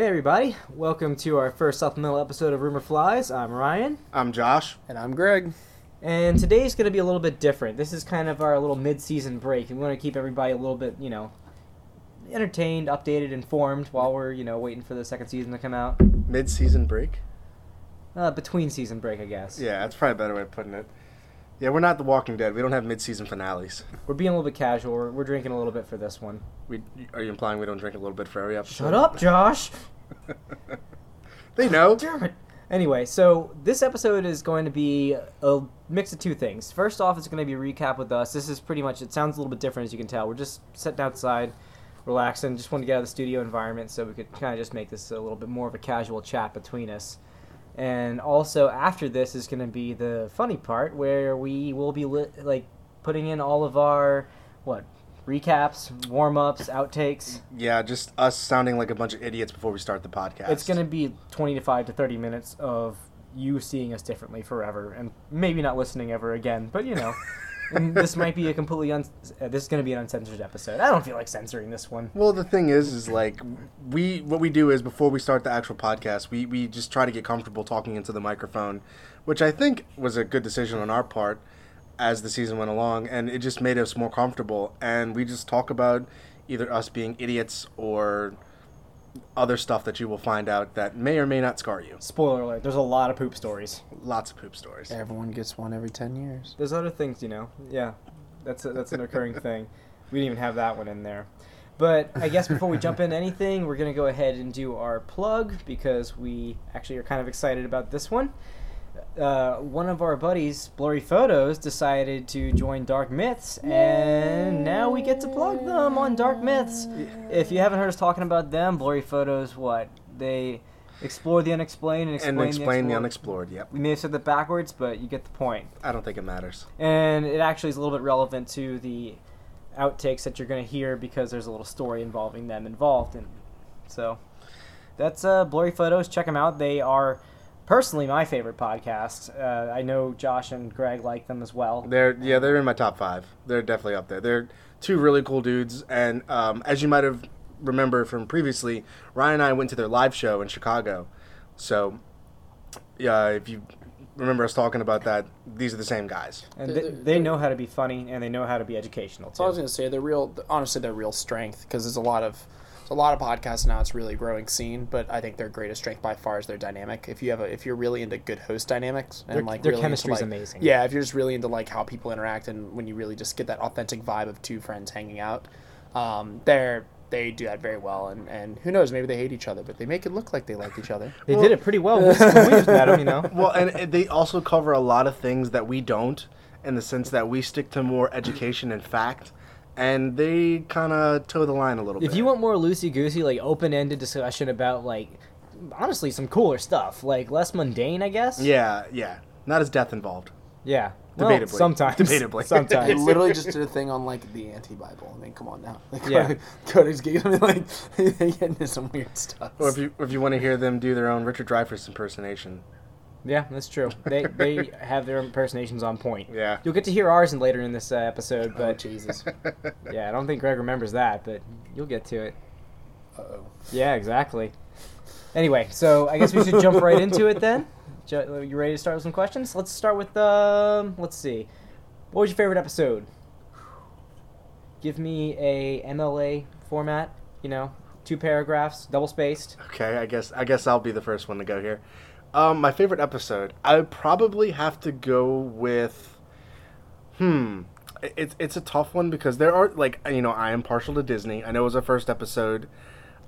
Hey everybody, welcome to our first supplemental episode of Rumor Flies. I'm Ryan, I'm Josh. And I'm Greg. and today's going to be a little bit different. This is kind of our little mid-season break, and we want to keep everybody a little bit, you know, entertained, updated, informed while we're, you know, waiting for the second season to come out. Mid-season break. Uh, between season break, I guess. Yeah, that's probably a better way of putting it. Yeah, we're not The Walking Dead. We don't have mid-season finales. We're being a little bit casual. We're, we're drinking a little bit for this one. We are you implying we don't drink a little bit for every episode? Shut up, Josh. they know. Damn it. Anyway, so this episode is going to be a mix of two things. First off, it's going to be a recap with us. This is pretty much, it sounds a little bit different as you can tell. We're just sitting outside, relaxing, just want to get out of the studio environment so we could kind of just make this a little bit more of a casual chat between us. And also, after this is going to be the funny part where we will be li- like putting in all of our, what, recaps, warm ups, outtakes. Yeah, just us sounding like a bunch of idiots before we start the podcast. It's going to be 25 to 30 minutes of you seeing us differently forever and maybe not listening ever again. But, you know, this might be a completely un- uh, this is going to be an uncensored episode. I don't feel like censoring this one. Well, the thing is, is like we what we do is before we start the actual podcast, we we just try to get comfortable talking into the microphone, which I think was a good decision on our part as the season went along, and it just made us more comfortable. And we just talk about either us being idiots or other stuff that you will find out that may or may not scar you. Spoiler alert, there's a lot of poop stories. Lots of poop stories. Everyone gets one every 10 years. There's other things, you know. Yeah. That's a, that's an occurring thing. We didn't even have that one in there. But I guess before we jump into anything, we're going to go ahead and do our plug because we actually are kind of excited about this one. Uh, one of our buddies, Blurry Photos, decided to join Dark Myths, and now we get to plug them on Dark Myths. If you haven't heard us talking about them, Blurry Photos, what? They explore the unexplained and explain, and explain the the, unexplored. Yep. We may have said that backwards, but you get the point I don't think it matters. and it actually is a little bit relevant to the outtakes that you're going to hear because there's a little story involving them involved and so that's uh blurry photos check them out they are personally my favorite podcast uh, i know josh and greg like them as well They're yeah, they're in my top five. They're definitely up there. They're two really cool dudes, and um, as you might have remembered from previously, Ryan and I went to their live show in Chicago. So, yeah, if you remember us talking about that, these are the same guys. and They're- they, know how to be funny and they know how to be educational So I was gonna say they're real. Honestly, they're real strength because there's a lot of there's a lot of podcasts now. It's really a growing scene, but I think their greatest strength by far is their dynamic. If you have a if you're really into good host dynamics and Their- like their really chemistry is like, amazing. Yeah, if you're just really into like how people interact and when you really just get that authentic vibe of two friends hanging out, um, they're they do that very well. And and who knows, maybe they hate each other, but they make it look like they like each other. they did it pretty well when we just them you know Well, and and they also cover a lot of things that we don't, in the sense that we stick to more education and fact, and they kind of toe the line a little bit. if you want more loosey goosey, like open ended discussion about like honestly some cooler stuff, like less mundane, I guess. yeah, yeah, not as death involved. Yeah. Well, Debatably. sometimes. Debatably. I Sometimes. literally just did a thing on like the anti-Bible. I mean, come on now. Like, Yeah. Codex Gigas. I mean, like they get into some weird stuff. Or if you if you want to hear them do their own Richard Dreyfuss impersonation, yeah, that's true. They they have their impersonations on point. yeah. You'll get to hear ours in later in this uh, episode, oh but Jesus. yeah, I don't think Greg remembers that, but you'll get to it. Uh oh. Yeah, exactly. Anyway, so I guess we should jump right into it then. You ready to start with some questions? Let's start with um. Let's see. What was your favorite episode? Give me a MLA format. You know, two paragraphs, double spaced. Okay, I guess I guess I'll be the first one to go here. Um, my favorite episode, I would probably have to go with. Hmm, it's it's a tough one because there are like you know I am partial to Disney. I know it was our first episode,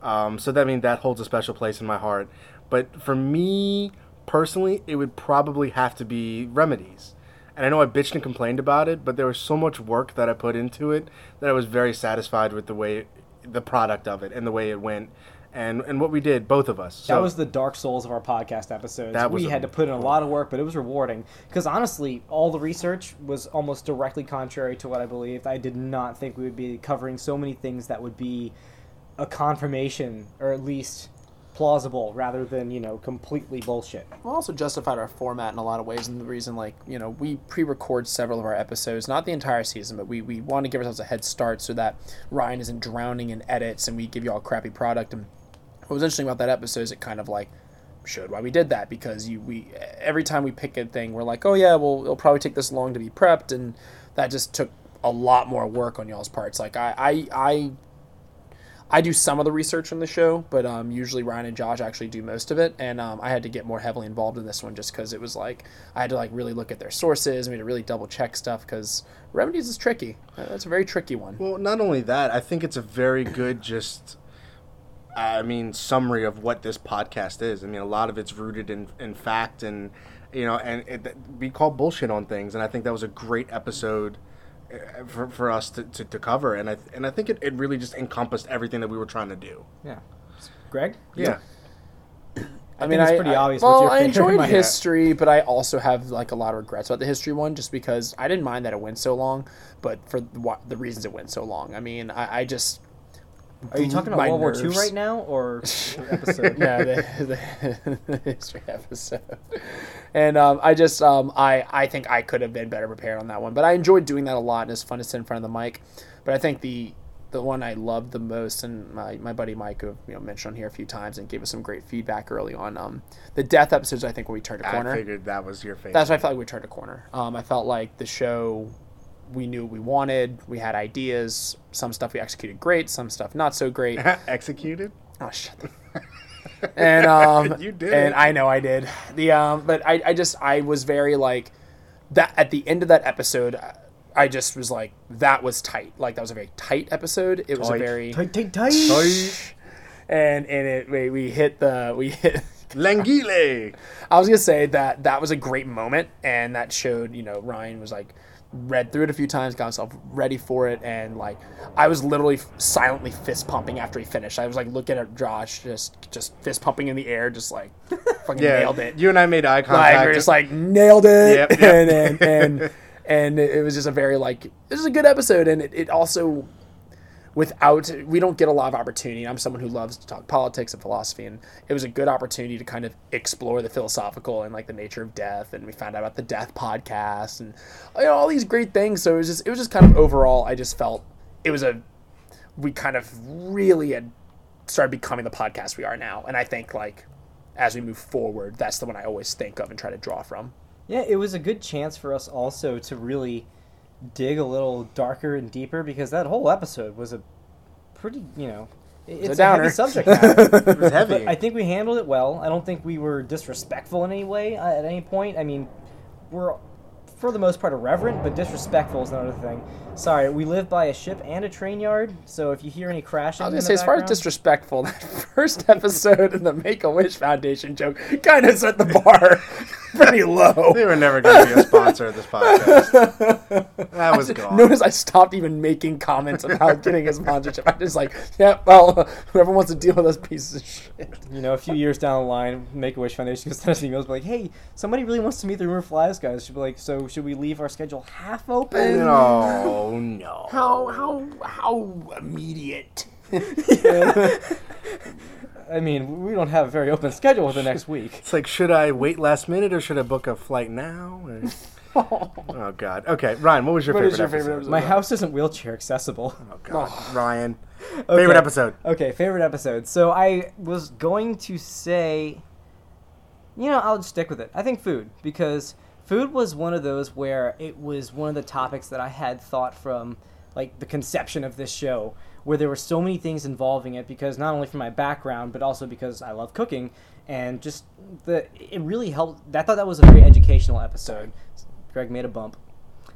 um, so that means that holds a special place in my heart. But for me personally, it would probably have to be Remedies. And I know I bitched and complained about it, but there was so much work that I put into it that I was very satisfied with the way, the product of it, and the way it went, and and what we did, both of us. So that was the dark souls of our podcast episodes. That was we a- had to put in a lot of work, but it was rewarding. Because honestly, all the research was almost directly contrary to what I believed. I did not think we would be covering so many things that would be a confirmation, or at least plausible, rather than you know completely bullshit. We also justified our format in a lot of ways, and the reason, like, you know, we pre-record several of our episodes, not the entire season, but we, we want to give ourselves a head start so that Ryan isn't drowning in edits and we give you all a crappy product. And what was interesting about that episode is it kind of like showed why we did that because you we every time we pick a thing we're like oh yeah well it'll probably take this long to be prepped and that just took a lot more work on y'all's parts like i i i, I do some of the research on the show but um, usually ryan and josh actually do most of it and um, i had to get more heavily involved in this one just because it was like i had to like really look at their sources i mean to really double check stuff because remedies is tricky that's a very tricky one Well, not only that, I think it's a very good just. I mean, summary of what this podcast is. I mean, a lot of it's rooted in, in fact, and you know, and it, we call bullshit on things, and I think that was a great episode uh, for, for us to, to, to cover, and I and I think it, it really just encompassed everything that we were trying to do. Yeah. Greg? Yeah, I, mean, it's pretty obvious. Well, your I enjoyed Mike. history, but I also have like a lot of regrets about the history one, just because I didn't mind that it went so long, but for the, the reasons it went so long. I mean, I, I just Are you talking about my World War II right now or episode? no, the, the, the history episode. And um, I just, um, I, I think I could have been better prepared on that one. But I enjoyed doing that a lot, and it's fun to sit in front of the mic. But I think the the one I loved the most, and my, my buddy Mike, who you know mentioned on here a few times, and gave us some great feedback early on. Um, the death episodes, I think, where we turned a corner. I figured that was your favorite. That's why I felt like we turned a corner. Um, I felt like the show, we knew what we wanted. We had ideas. Some stuff we executed great. Some stuff not so great. executed. Oh shut the and um You did and. I know I did the um but I, I just I was very like that at the end of that episode I just was like that was tight like that was a very tight episode it was a Tight. very tight, tight, tight. and and it we, we hit the we hit Languille. I was gonna say that that was a great moment, and that showed you know Ryan was like read through it a few times, got myself ready for it, and like I was literally silently fist pumping after he finished. I was like looking at Josh, just just fist pumping in the air, just like fucking Yeah, nailed it. You and I made eye like contact. we're just like nailed it, Yep, yep. and and and and it was just a very like this is a good episode, and it, it also without we don't get a lot of opportunity. I'm someone who loves to talk politics and philosophy, and it was a good opportunity to kind of explore the philosophical and like the nature of death. And we found out about the death podcast and you know, all these great things. So it was just it was just kind of overall. I just felt it was a we kind of really had started becoming the podcast we are now, and I think like as we move forward, that's the one I always think of and try to draw from. Yeah, it was a good chance for us also to really dig a little darker and deeper because that whole episode was a pretty, you know, it- it's a a, heavy subject matter. it was heavy. but I think we handled it well. I don't think we were disrespectful in any way uh, at any point. I mean, we're for the most part irreverent, but disrespectful is another thing. Sorry, we live by a ship and a train yard, so if you hear any crashing, I was in gonna say, as far as disrespectful, that first episode in the Make a Wish Foundation joke kind of set the bar pretty low. they were never going to be a sponsor of this podcast. That was gone. Notice I stopped even making comments about getting a sponsorship. I'm just like, yeah, well, whoever wants to deal with those pieces of shit. you know, a few years down the line, Make a Wish Foundation goes send us emails be like, "Hey, somebody really wants to meet the Rumor Flies guys." Should be like, "So should we leave our schedule half open?" No, no. How how how immediate? I mean, we don't have a very open schedule for the next week. It's like, should I wait last minute or should I book a flight now? Or- oh God. Okay, Ryan, what was your What favorite is your episode? favorite episode? My house isn't wheelchair accessible. Oh God, oh. Ryan. Okay. Favorite episode? Okay, favorite episode. So I was going to say, you know, I'll just stick with it. I think food because food was one of those where it was one of the topics that I had thought from like the conception of this show, where there were so many things involving it because not only from my background but also because I love cooking and just the it really helped. I thought that was a very educational episode. Greg made a bump.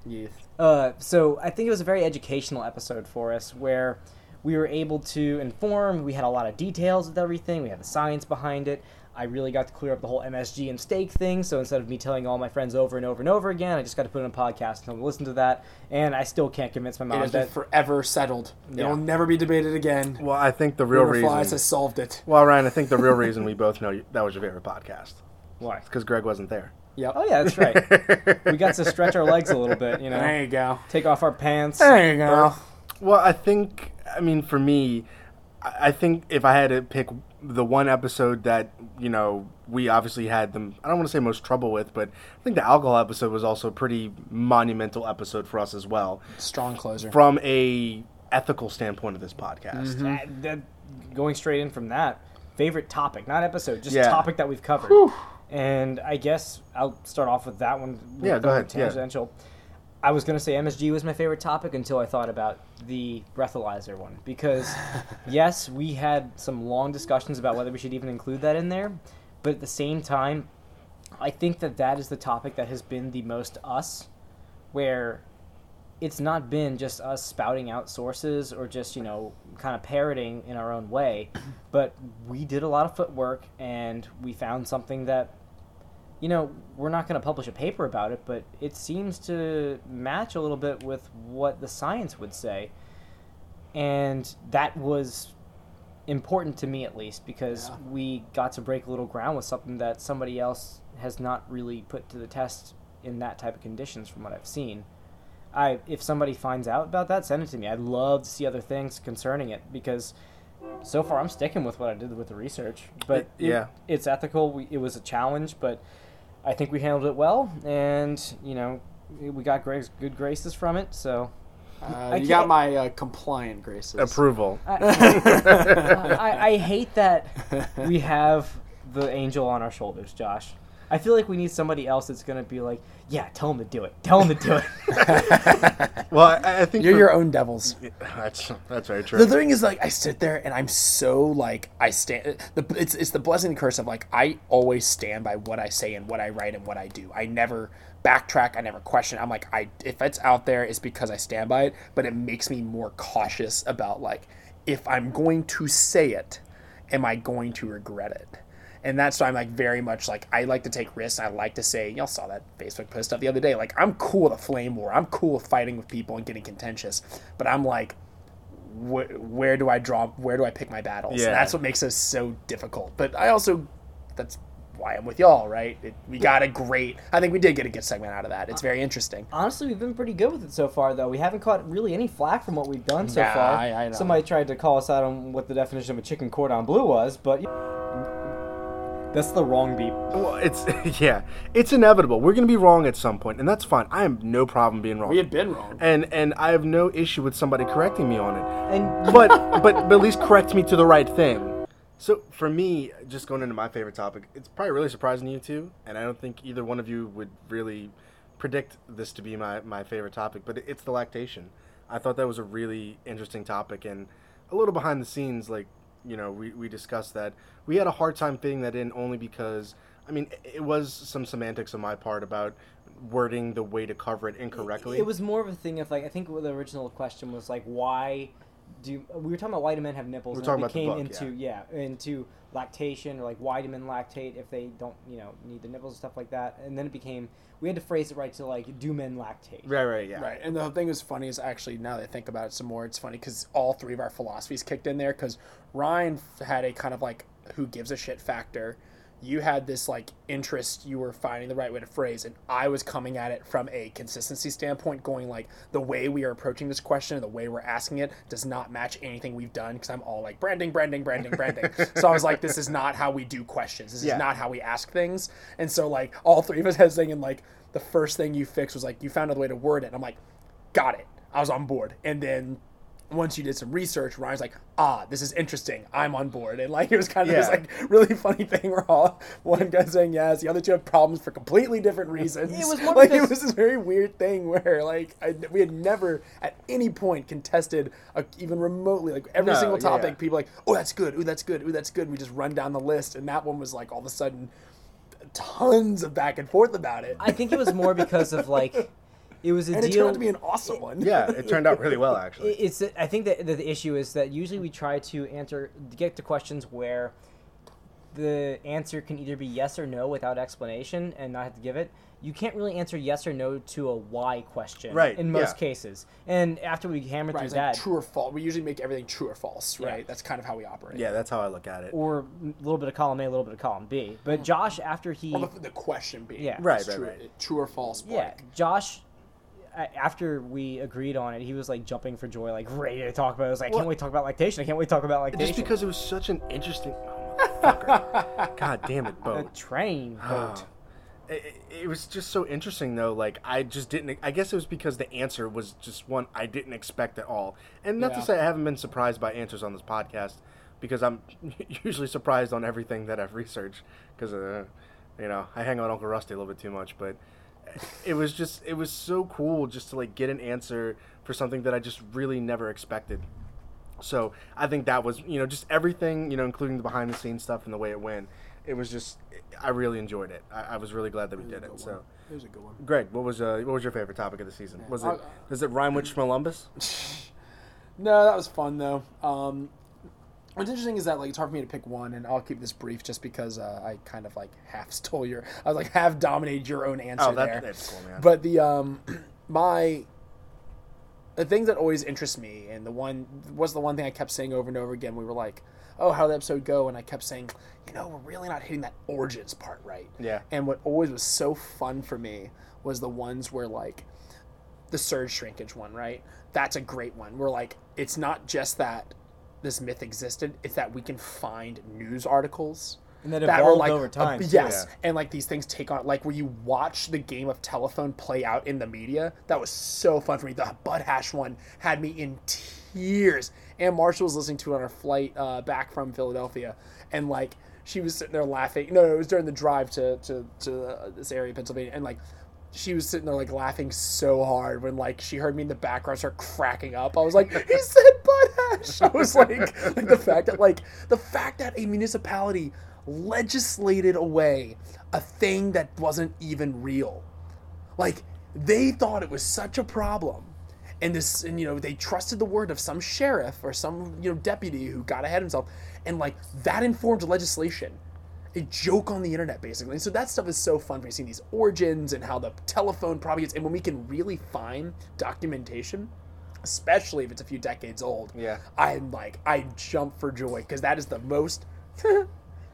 Youth. Uh, so I think it was a very educational episode for us where we were able to inform. We had a lot of details with everything. We had the science behind it. I really got to clear up the whole MSG and steak thing. So instead of me telling all my friends over and over and over again, I just got to put in a podcast and tell them to listen to that. And I still can't convince my mom has been that. forever settled. Yeah. It'll never be debated again. Well, I think the real Rumor Flies reason. has solved it. Well, Ryan, I think the real reason we both know you, that was your favorite podcast Why? because Greg wasn't there. Yep. Oh yeah, that's right. we got to stretch our legs a little bit. You know, There you go. take off our pants. There you go. Well, I think, I mean, for me, I I think if I had to pick the one episode that, you know, we obviously had the, I don't want to say most trouble with, but I think the alcohol episode was also a pretty monumental episode for us as well. Strong closer. From a ethical standpoint of this podcast. Mm-hmm. That- that- going straight in from that, favorite topic, not episode, just Yeah. topic that we've covered. And I guess I'll start off with that one. Yeah, go the ahead, yeah. I was gonna say MSG was my favorite topic until I thought about the breathalyzer one because, yes, we had some long discussions about whether we should even include that in there, but at the same time, I think that that is the topic that has been the most us, where it's not been just us spouting out sources or just you know kind of parroting in our own way, but we did a lot of footwork and we found something that you know, we're not going to publish a paper about it, but it seems to match a little bit with what the science would say. And that was important to me at least because Yeah. we got to break a little ground with something that somebody else has not really put to the test in that type of conditions from what I've seen. I if somebody finds out about that, send it to me. I'd love to see other things concerning it because so far I'm sticking with what I did with the research. But It- yeah. it's ethical. We, it was a challenge, but I think we handled it well, and you know, we got Greg's good graces from it. So Uh, I you got my uh, compliant graces. Approval. I, I, I hate that we have the angel on our shoulders, Josh. I feel like we need somebody else that's gonna be like, yeah, tell him to do it. Tell him to do it. Well, I, I think You're for- your own devils. That's that's very true. The thing is, like, I sit there and I'm so like I stand. The it's it's the blessing and curse of like I always stand by what I say and what I write and what I do. I never backtrack. I never question. I'm like I if it's out there, it's because I stand by it. But it makes me more cautious about like if I'm going to say it, am I going to regret it? And that's why I'm like very much like I like to take risks. I like to say, y'all saw that Facebook post up the other day. Like I'm cool with a flame war. I'm cool with fighting with people and getting contentious. But I'm like, wh- where do I draw? Where do I pick my battles? Yeah. And that's what makes us so difficult. But I also, that's why I'm with y'all, right? It, we got a great. I think we did get a good segment out of that. It's uh, very interesting. Honestly, we've been pretty good with it so far, though. We haven't caught really any flack from what we've done so Nah, far. I- I know. Somebody tried to call us out on what the definition of a chicken cordon bleu was, but that's the wrong beep. Well, it's yeah, it's inevitable. We're gonna be wrong at some point, and that's fine. I have no problem being wrong. We had been wrong. and and I have no issue with somebody correcting me on it. And But but but at least correct me to the right thing. So for me, just going into my favorite topic, it's probably really surprising to you two, and I don't think either one of you would really predict this to be my, my favorite topic, but it's the lactation. I thought that was a really interesting topic and a little behind the scenes, like, you know, we, we discussed that. We had a hard time fitting that in only because, I mean, it was some semantics on my part about wording the way to cover it incorrectly. It was more of a thing of like I think the original question was like why do we were talking about why do men have nipples? We and were it talking about the became book, into yeah. into lactation or like why do men lactate if they don't you know need the nipples and stuff like that. And then it became we had to phrase it right to like do men lactate? right, right, yeah. Right, and the thing is funny is actually now that I think about it some more, it's funny because all three of our philosophies kicked in there. Because Ryan had a kind of like who gives a shit factor. You had this like interest you were finding the right way to phrase, and I was coming at it from a consistency standpoint, going like the way we are approaching this question, and the way we're asking it does not match anything we've done. Because I'm all like branding, branding, branding, branding. so I was like, this is not how we do questions. This Yeah. is not how we ask things. And so like all three of us had saying, and like the first thing you fixed was like you found a way to word it. And I'm like, got it. I was on board. And then once you did some research, Ryan's like, ah, this is interesting. I'm on board. And like it was kind of this like really funny thing where all one guy saying yes, the other two have problems for completely different reasons. It was more like because- it was this very weird thing where like I, we had never at any point contested a, even remotely like every No, single yeah, topic. yeah. People like, oh, that's good. Oh, that's good. Oh, that's good. We just run down the list, and that one was like all of a sudden tons of back and forth about it. I think it was more because of like it was a and it turned deal. out to be an awesome one. Yeah, it turned out really well, actually. It's I think that the issue is that usually we try to answer get to questions where the answer can either be yes or no without explanation and not have to give it. You can't really answer yes or no to a why question Right, in most yeah. cases. And after we hammer Right, through it's like that, true or false. We usually make everything true or false, Yeah. right? That's kind of how we operate. Yeah, that's how I look at it. or a little bit of column A, a little bit of column B. But mm. Josh, after he Well, the, the question being, Yeah. Right, right, true, right. true or false. Yeah. Josh. After we agreed on it, he was like jumping for joy, like ready to talk about. it. I was like, I can't wait to talk about lactation. I can't wait to talk about lactation. Just because it was such an interesting. Oh. God damn it, boat. the train boat. It, it was just so interesting though. Like I just didn't. I guess it was because the answer was just one I didn't expect at all. And not Yeah. to say I haven't been surprised by answers on this podcast, because I'm usually surprised on everything that I've researched because uh, you know I hang on Uncle Rusty a little bit too much, but it was just it was so cool just to like get an answer for something that I just really never expected. So I think that was you know just everything you know including the behind the scenes stuff and the way it went. It was just I really enjoyed it. I, I was really glad that we did it. So. It was a good one. Greg, what was uh, what was your favorite topic of the season? Was it I- does it rhyme with Schmalumbus? No, that was fun though. Um, what's interesting is that like it's hard for me to pick one, and I'll keep this brief just because uh, I kind of like half stole your, I was like half dominated your own answer Oh, that, there. that's cool, man. But the um, my the thing that always interests me, and the one was the one thing I kept saying over and over again. We were like, "Oh, how did the episode go?" And I kept saying, "You know, we're really not hitting that origins part right." Yeah. And what always was so fun for me was the ones where like the surge shrinkage one, right? That's a great one. Where like it's not just that this myth existed; is that we can find news articles And that that evolved were like over time. too. yes, Yeah. and like these things take on like where you watch the game of telephone play out in the media. That was so fun for me. The Butt Hash one had me in tears. And Marshall was listening to it on our flight uh, back from Philadelphia, and like she was sitting there laughing. No, it was during the drive to to to uh, this area of Pennsylvania, and like. She was sitting there like laughing so hard when like she heard me in the background start cracking up. I was like, "He said Hash." I was like, like the fact that like the fact that a municipality legislated away a thing that wasn't even real. Like they thought it was such a problem. And this and you know, they trusted the word of some sheriff or some, you know, deputy who got ahead of himself and like that informed legislation. A joke on the internet basically. And so that stuff is so fun for me seeing these origins and how the telephone propagates and when we can really find documentation especially if it's a few decades old. Yeah. I'm like I jump for joy because that is the most. that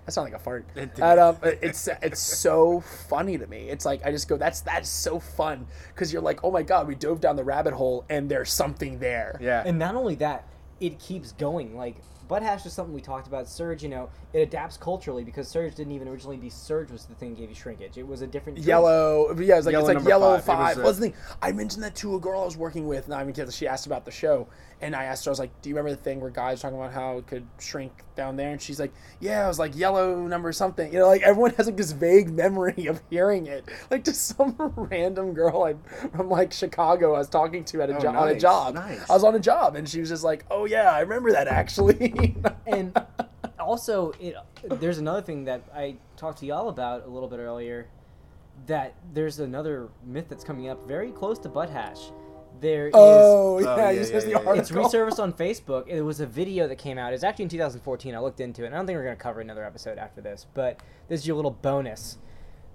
sounds like a fart. It did. And, um, it's it's so funny to me. It's like I just go, that's that's so fun because you're like, oh my god, we dove down the rabbit hole and there's something there. yeah. And not only that, it keeps going. Like Butt Hash is something we talked about. Surge, you know, it adapts culturally because Surge didn't even originally be Surge was the thing that gave you shrinkage. It was a different drink. Yellow, yeah, it's like Yellow it's like yellow five. It was five. a- What's the thing? I mentioned that to a girl I was working with. Not even kidding. She asked about the show, and I asked her. I was like, "Do you remember the thing where guys were talking about how it could shrink down there?" And she's like, "Yeah." I was like, "Yellow number something." You know, like everyone has like this vague memory of hearing it. Like to some random girl I, from like Chicago I was talking to at a Oh, job on a job. nice. I was on a job, and she was just like, "Oh yeah, I remember that actually." and also it there's another thing that I talked to y'all about a little bit earlier that there's another myth that's coming up very close to butt hash. There is oh yeah, yeah, you yeah, says yeah, the yeah. it's resurfaced on Facebook. It was a video that came out. It's actually in 2014. I looked into it. and I don't think we're going to cover another episode after this, but this is your little bonus.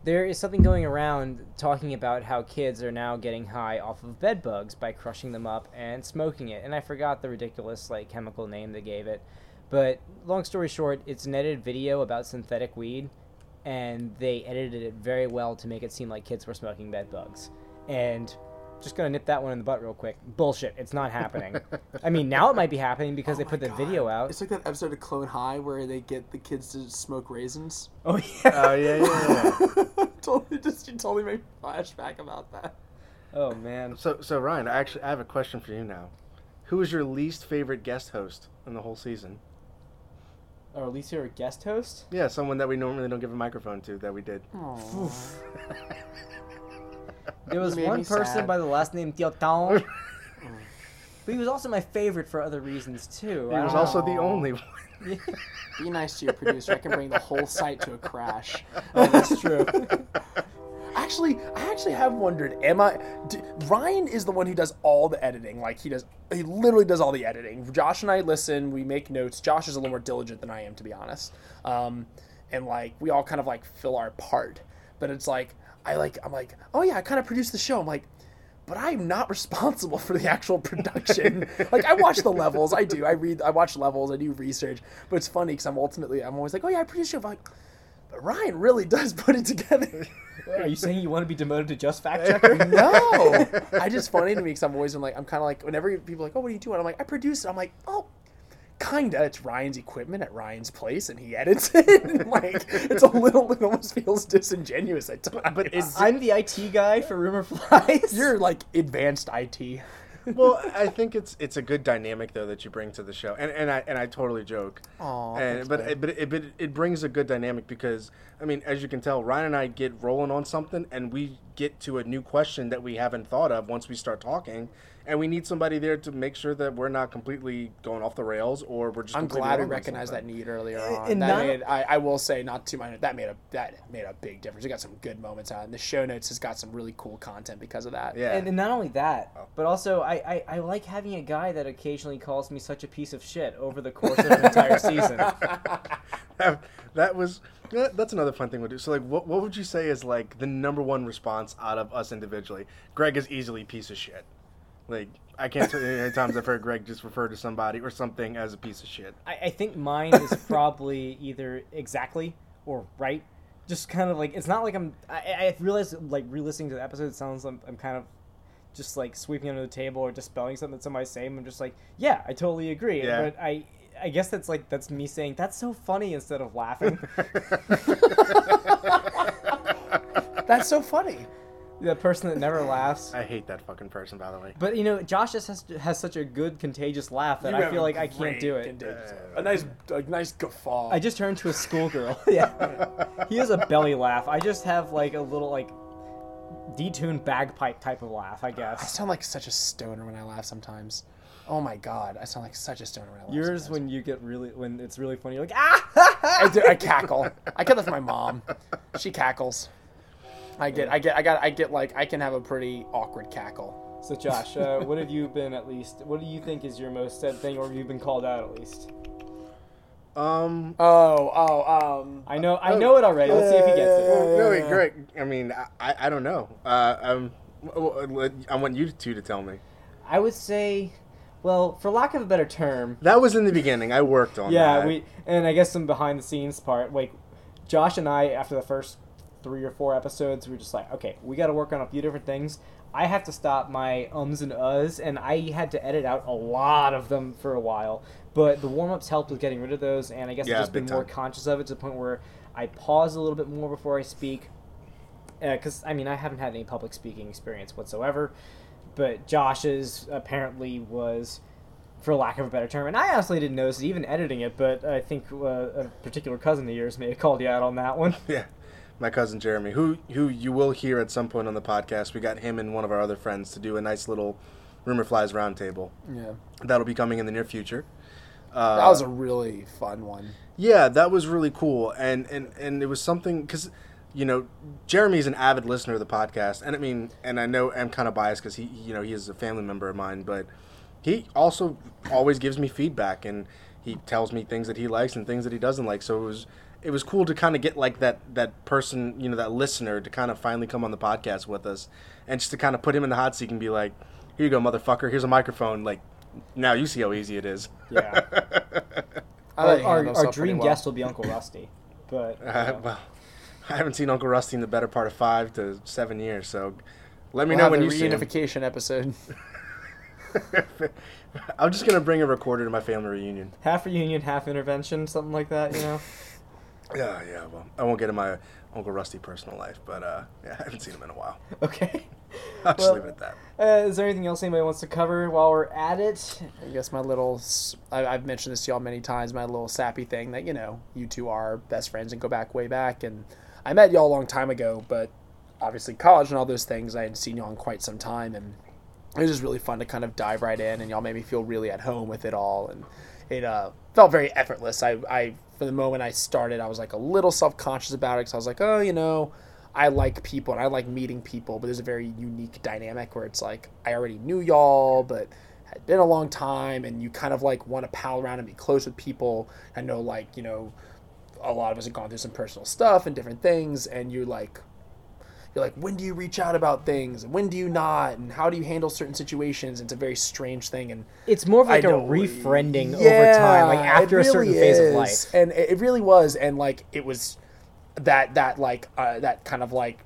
There is something going around talking about how kids are now getting high off of bed bugs by crushing them up and smoking it. And I forgot the ridiculous like chemical name they gave it. But long story short, it's an edited video about synthetic weed, and they edited it very well to make it seem like kids were smoking bed bugs. And just gonna nip that one in the butt real quick. Bullshit. It's not happening. I mean, now it might be happening because oh they Oh put my the video out. It's like that episode of Clone High where they get the kids to smoke raisins. Oh yeah. Oh yeah, yeah, yeah. totally, just you totally made flashback about that. Oh man. so so Ryan, I actually I have a question for you now. Who is your least favorite guest host in the whole season? Or at least you're guest host. Yeah, someone that we normally don't give a microphone to that we did. There was You one person sad. by the last name Tiotan. but he was also my favorite for other reasons too. He I was don't also the only one. know. Be nice to your producer. I can bring the whole site to a crash. oh, that's true. Actually, I actually have wondered, am I? D- Ryan is the one who does all the editing. Like he does, he literally does all the editing. Josh and I listen, we make notes. Josh is a little more diligent than I am, to be honest. Um, and like we all kind of like fill our part. But it's like I like I'm like, oh yeah, I kind of produce the show. I'm like. But I'm not responsible for the actual production. like I watch the levels, I do. I read, I watch levels, I do research. But it's funny because I'm ultimately, I'm always like, oh yeah, I produce the show. I'm like, but Ryan really does put it together. Are you saying you want to be demoted to just fact checker? No, I just funny to me because I'm always been like I'm kind of like whenever people are like oh what are you doing I'm like I produce it I'm like oh kinda it's Ryan's equipment at Ryan's place and he edits it and like it's a little it almost feels disingenuous at times. but it's- I'm the IT guy for Rumor Flies. you're like advanced IT well, I think it's it's a good dynamic though that you bring to the show, and and I and I totally joke. Aw, and but it, but it, but it brings a good dynamic because I mean, as you can tell, Ryan and I get rolling on something, and we get to a new question that we haven't thought of once we start talking, and we need somebody there to make sure that we're not completely going off the rails or we're just. I'm glad we recognized that need earlier And- on. and that not- made, I, I will say, not too minor. That made a that made a big difference. We got some good moments out, and the show notes has got some really cool content because of that. Yeah. And, and not only that, oh. but also I, I, I like having a guy that occasionally calls me such a piece of shit over the course of an entire season. that, that was that's another fun thing we do. So like, what what would you say is like the number one response out of us individually? Greg is easily piece of shit. Like I can't tell you how many times I've heard Greg just refer to somebody or something as a piece of shit. I, I think mine is probably either exactly or right. Just kind of like it's not like I'm. I, I realize like re-listening to the episode, it sounds like I'm kind of just like sweeping under the table or dispelling something that somebody's saying. I'm just like, yeah, I totally agree. Yeah. But I, I guess that's like that's me saying that's so funny instead of laughing. That's so funny. The person that never laughs. I hate that fucking person, by the way. But you know, Josh just has, has such a good contagious laugh that You I have feel a like I can't great do it. contagious- A nice, a nice guffaw. I just turned to a schoolgirl. yeah, he has a belly laugh. I just have like a little like detuned bagpipe type of laugh, I guess. I guess. sound like such a stoner when I laugh sometimes. Oh my god, I sound like such a stoner when I laugh. Yours sometimes. when you get really when it's really funny, you're like ah. I, do, I cackle. I get that from my mom. She cackles. I get, I get, I got, I get like I can have a pretty awkward cackle. so Josh, uh, what have you been at least? What do you think is your most said thing, or have you been called out at least? Um, Oh, oh, um. I know, I know it already. Let's see if he gets it. no, wait, Greg. I mean, I, I, I don't know. Uh, um, w- w- I want you two to tell me. I would say, well, for lack of a better term, That was in the beginning. I worked on yeah, that. we and I guess some behind the scenes part, like Josh and I after the first three or four episodes, we were just like, okay, we got to work on a few different things. I have to stop my ums and uhs, and I had to edit out a lot of them for a while. But the warm ups helped with getting rid of those, and I guess Yeah, I've just been big more conscious of it to the point where I pause a little bit more before I speak. Because I mean, I haven't had any public speaking experience whatsoever, but Josh's apparently was for lack of a better term. And I honestly didn't notice it even editing it, but I think uh, a particular cousin of yours may have called you out on that one. Yeah, my cousin Jeremy, who who you will hear at some point on the podcast. We got him and one of our other friends to do a nice little rumor flies roundtable. Yeah, That'll be coming in the near future. Uh, that was a really fun one. Yeah, that was really cool, and and and it was something because, you know, Jeremy's an avid listener of the podcast, and I mean, and I know I'm kind of biased because he, you know, he is a family member of mine, but he also always gives me feedback, and he tells me things that he likes and things that he doesn't like. So it was it was cool to kind of get like that that person, you know, that listener to kind of finally come on the podcast with us, and just to kind of put him in the hot seat and be like, "Here you go, motherfucker. Here's a microphone. Like, now you see how easy it is." Yeah. I our our, our dream well. guest will be Uncle Rusty, but Uh, uh, well, I haven't seen Uncle Rusty in the better part of five to seven years, so let me We'll know when the you see him. reunification episode. I'm just gonna bring a recorder to my family reunion. half reunion, half intervention, something like that. You know. Yeah, yeah. Well, I won't get in my Uncle Rusty personal life, but uh, yeah, I haven't seen him in a while. Okay. I'll just Well- leave it at that. Uh, is there anything else anybody wants to cover while we're at it? I guess my little, I, have mentioned this to y'all many times, my little sappy thing that, you know, you two are best friends and go back way back. And I met y'all a long time ago, but obviously college and all those things, I hadn't seen y'all in quite some time. And it was just really fun to kind of dive right in, and y'all made me feel really at home with it all. And it uh, felt very effortless. I, I, from the moment I started, I was like a little self conscious about it because I was like, oh, you know, I like people and I like meeting people, but there's a very unique dynamic where it's like I already knew y'all, but had been a long time, and you kind of like want to pal around and be close with people. I know, like you know, a lot of us have gone through some personal stuff and different things, and you're like, you're like, when do you reach out about things, and when do you not, and how do you handle certain situations? It's a very strange thing, and It's more of like I a refriending over time, like after a certain really phase of life. and it it really was, and like it was that that like uh, that kind of like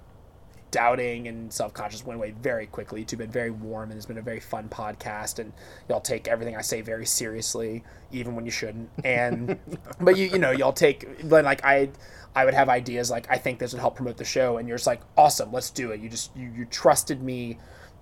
doubting and self-conscious went away very quickly. You've been very warm, and it's been a very fun podcast, and y'all take everything I say very seriously, even when you shouldn't. And but you you know y'all take like I. I would have ideas like I think this would help promote the show, and you're just like, awesome, let's do it. You just you, you trusted me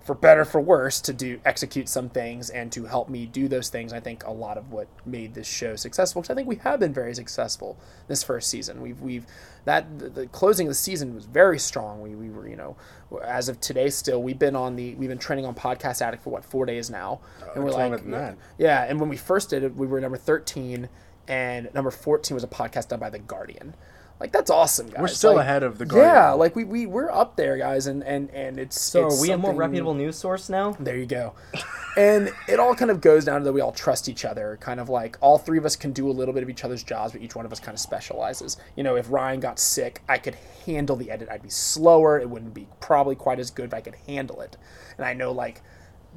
for better for worse to do execute some things and to help me do those things i think a lot of what made this show successful because i think we have been very successful this first season. We've we've that the, the closing of the season was very strong. We, we were you know as of today still we've been on the we've been trending on podcast addict for what four days now? And we're like longer than that. yeah and when we first did it we were number 13 and number 14 was a podcast done by the guardian like that's awesome guys We're still Like, ahead of the Guardian. yeah like we, we we're up there guys and and and it's So it's are we a more reputable news source now? there you go. And it all kind of goes down to that we all trust each other. Kind of like all three of us can do a little bit of each other's jobs, but each one of us kind of specializes. You know, if Ryan got sick, I could handle the edit. I'd be slower. It wouldn't be probably quite as good, but I could handle it. And I know like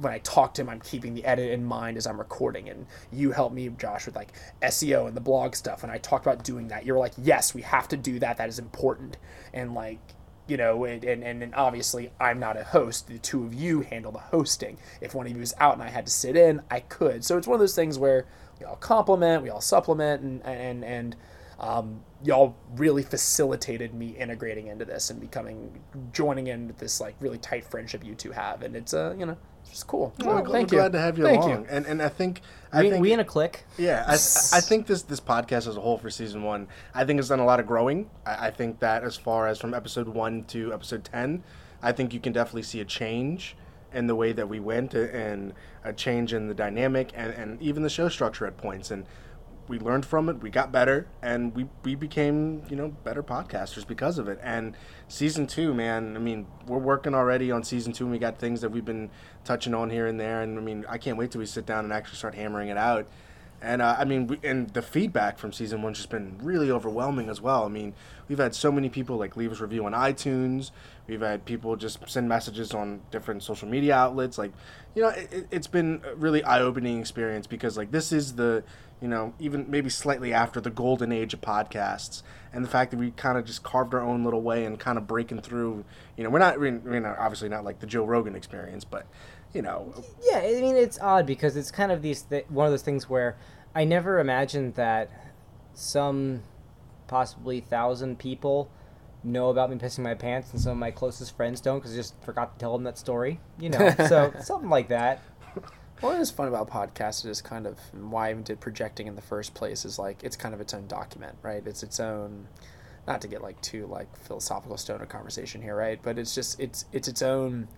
when I talk to him, I'm keeping the edit in mind as I'm recording. And you help me, Josh, with like SEO and the blog stuff. And I talked about doing that. You're like, yes, we have to do that. That is important. And like, you know, and, and, and obviously I'm not a host. The two of you handle the hosting. If one of you was out and I had to sit in, I could. So it's one of those things where we all complement, we all supplement, and and and um, y'all really facilitated me integrating into this and becoming joining in with this like really tight friendship you two have, and it's uh you know it's cool. Well, I'm thank glad to have you Thank along. you. And and I think I We, think we in a click. Yeah, I, I think this this podcast as a whole for season one, I think has done a lot of growing. I, I think that as far as from episode one to episode ten, I think you can definitely see a change in the way that we went and a change in the dynamic and, and even the show structure at points. And we learned from it, we got better, and we, we became, you know, better podcasters because of it. And season two, man, I mean, we're working already on season two and we got things that we've been touching on here and there. And I mean, I can't wait till we sit down and actually start hammering it out. And uh, I mean, we, and the feedback from season one's just been really overwhelming as well. I mean, we've had so many people like leave us review on iTunes. We've had people just send messages on different social media outlets. Like, you know, it, it's been a really eye-opening experience because like this is the, you know, even maybe slightly after the golden age of podcasts, and the fact that we kind of just carved our own little way and kind of breaking through. You know, we're not, we're not obviously not like the Joe Rogan experience, but you know, Yeah, I mean it's odd because it's kind of these th- one of those things where I never imagined that some possibly thousand people know about me pissing my pants and some of my closest friends don't because I just forgot to tell them that story. You know, so something like that. What is fun about podcasts is kind of why I even did projecting in the first place is like it's kind of its own document, right? It's its own not to get like too like philosophical stoner conversation here, right? But it's just it's it's its own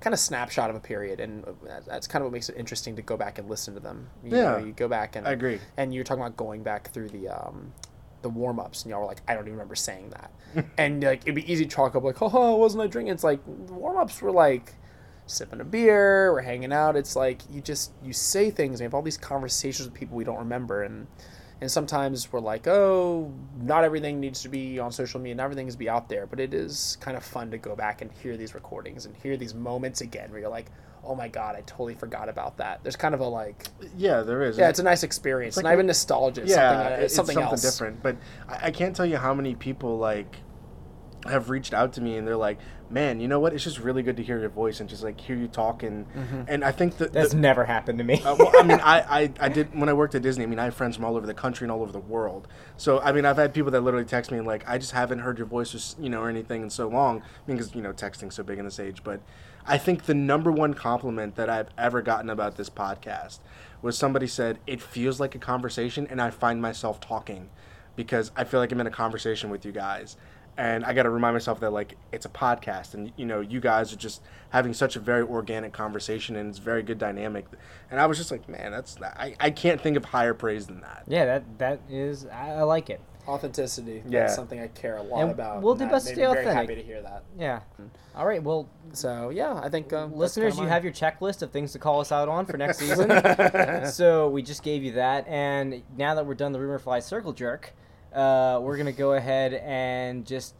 kind of snapshot of a period, and that's kind of what makes it interesting to go back and listen to them. You Yeah. know, you go back and I agree. And you're talking about going back through the um, the warm ups, and y'all were like, I don't even remember saying that, and like it'd be easy to chalk up like, oh, wasn't I drinking? It's like warm ups were like sipping a beer, we're hanging out. It's like you just you say things. And you have all these conversations with people we don't remember, and and sometimes we're like, oh, not everything needs to be on social media, not everything needs to be out there. But it is kind of fun to go back and hear these recordings and hear these moments again, where you're like, oh my god, I totally forgot about that. There's kind of a like, yeah, there is. yeah, it's a nice experience. like not a- even nostalgia. Yeah, something, uh, it's something, something different. But I, I can't tell you how many people like have reached out to me and they're like, "Man, you know what? It's just really good to hear your voice and just like hear you talk." And Mm-hmm. and I think that That's the, never happened to me. uh, well, I mean, I, I, I did when I worked at Disney. I mean, I have friends from all over the country and all over the world. So, I mean, I've had people that literally text me and like, I just haven't heard your voice, or, you know, or anything in so long. I mean, because you know, texting's so big in this age. But I think the number one compliment that I've ever gotten about this podcast was somebody said it feels like a conversation, and I find myself talking because I feel like I'm in a conversation with you guys. And I got to remind myself that like it's a podcast, and you know you guys are just having such a very organic conversation, and it's very good dynamic. And I was just like, man, that's I, I can't think of higher praise than that. yeah, that that is I, I like it. Authenticity. Yeah. That's something I care a lot And about. we'll do that best to made stay me very authentic. happy to hear that. Yeah. All right. Well, So yeah, I think um, listeners, you mine. have your checklist of things to call us out on for next season. so we just gave you that, and now that we're done the rumor fly circle jerk, uh, we're gonna go ahead and just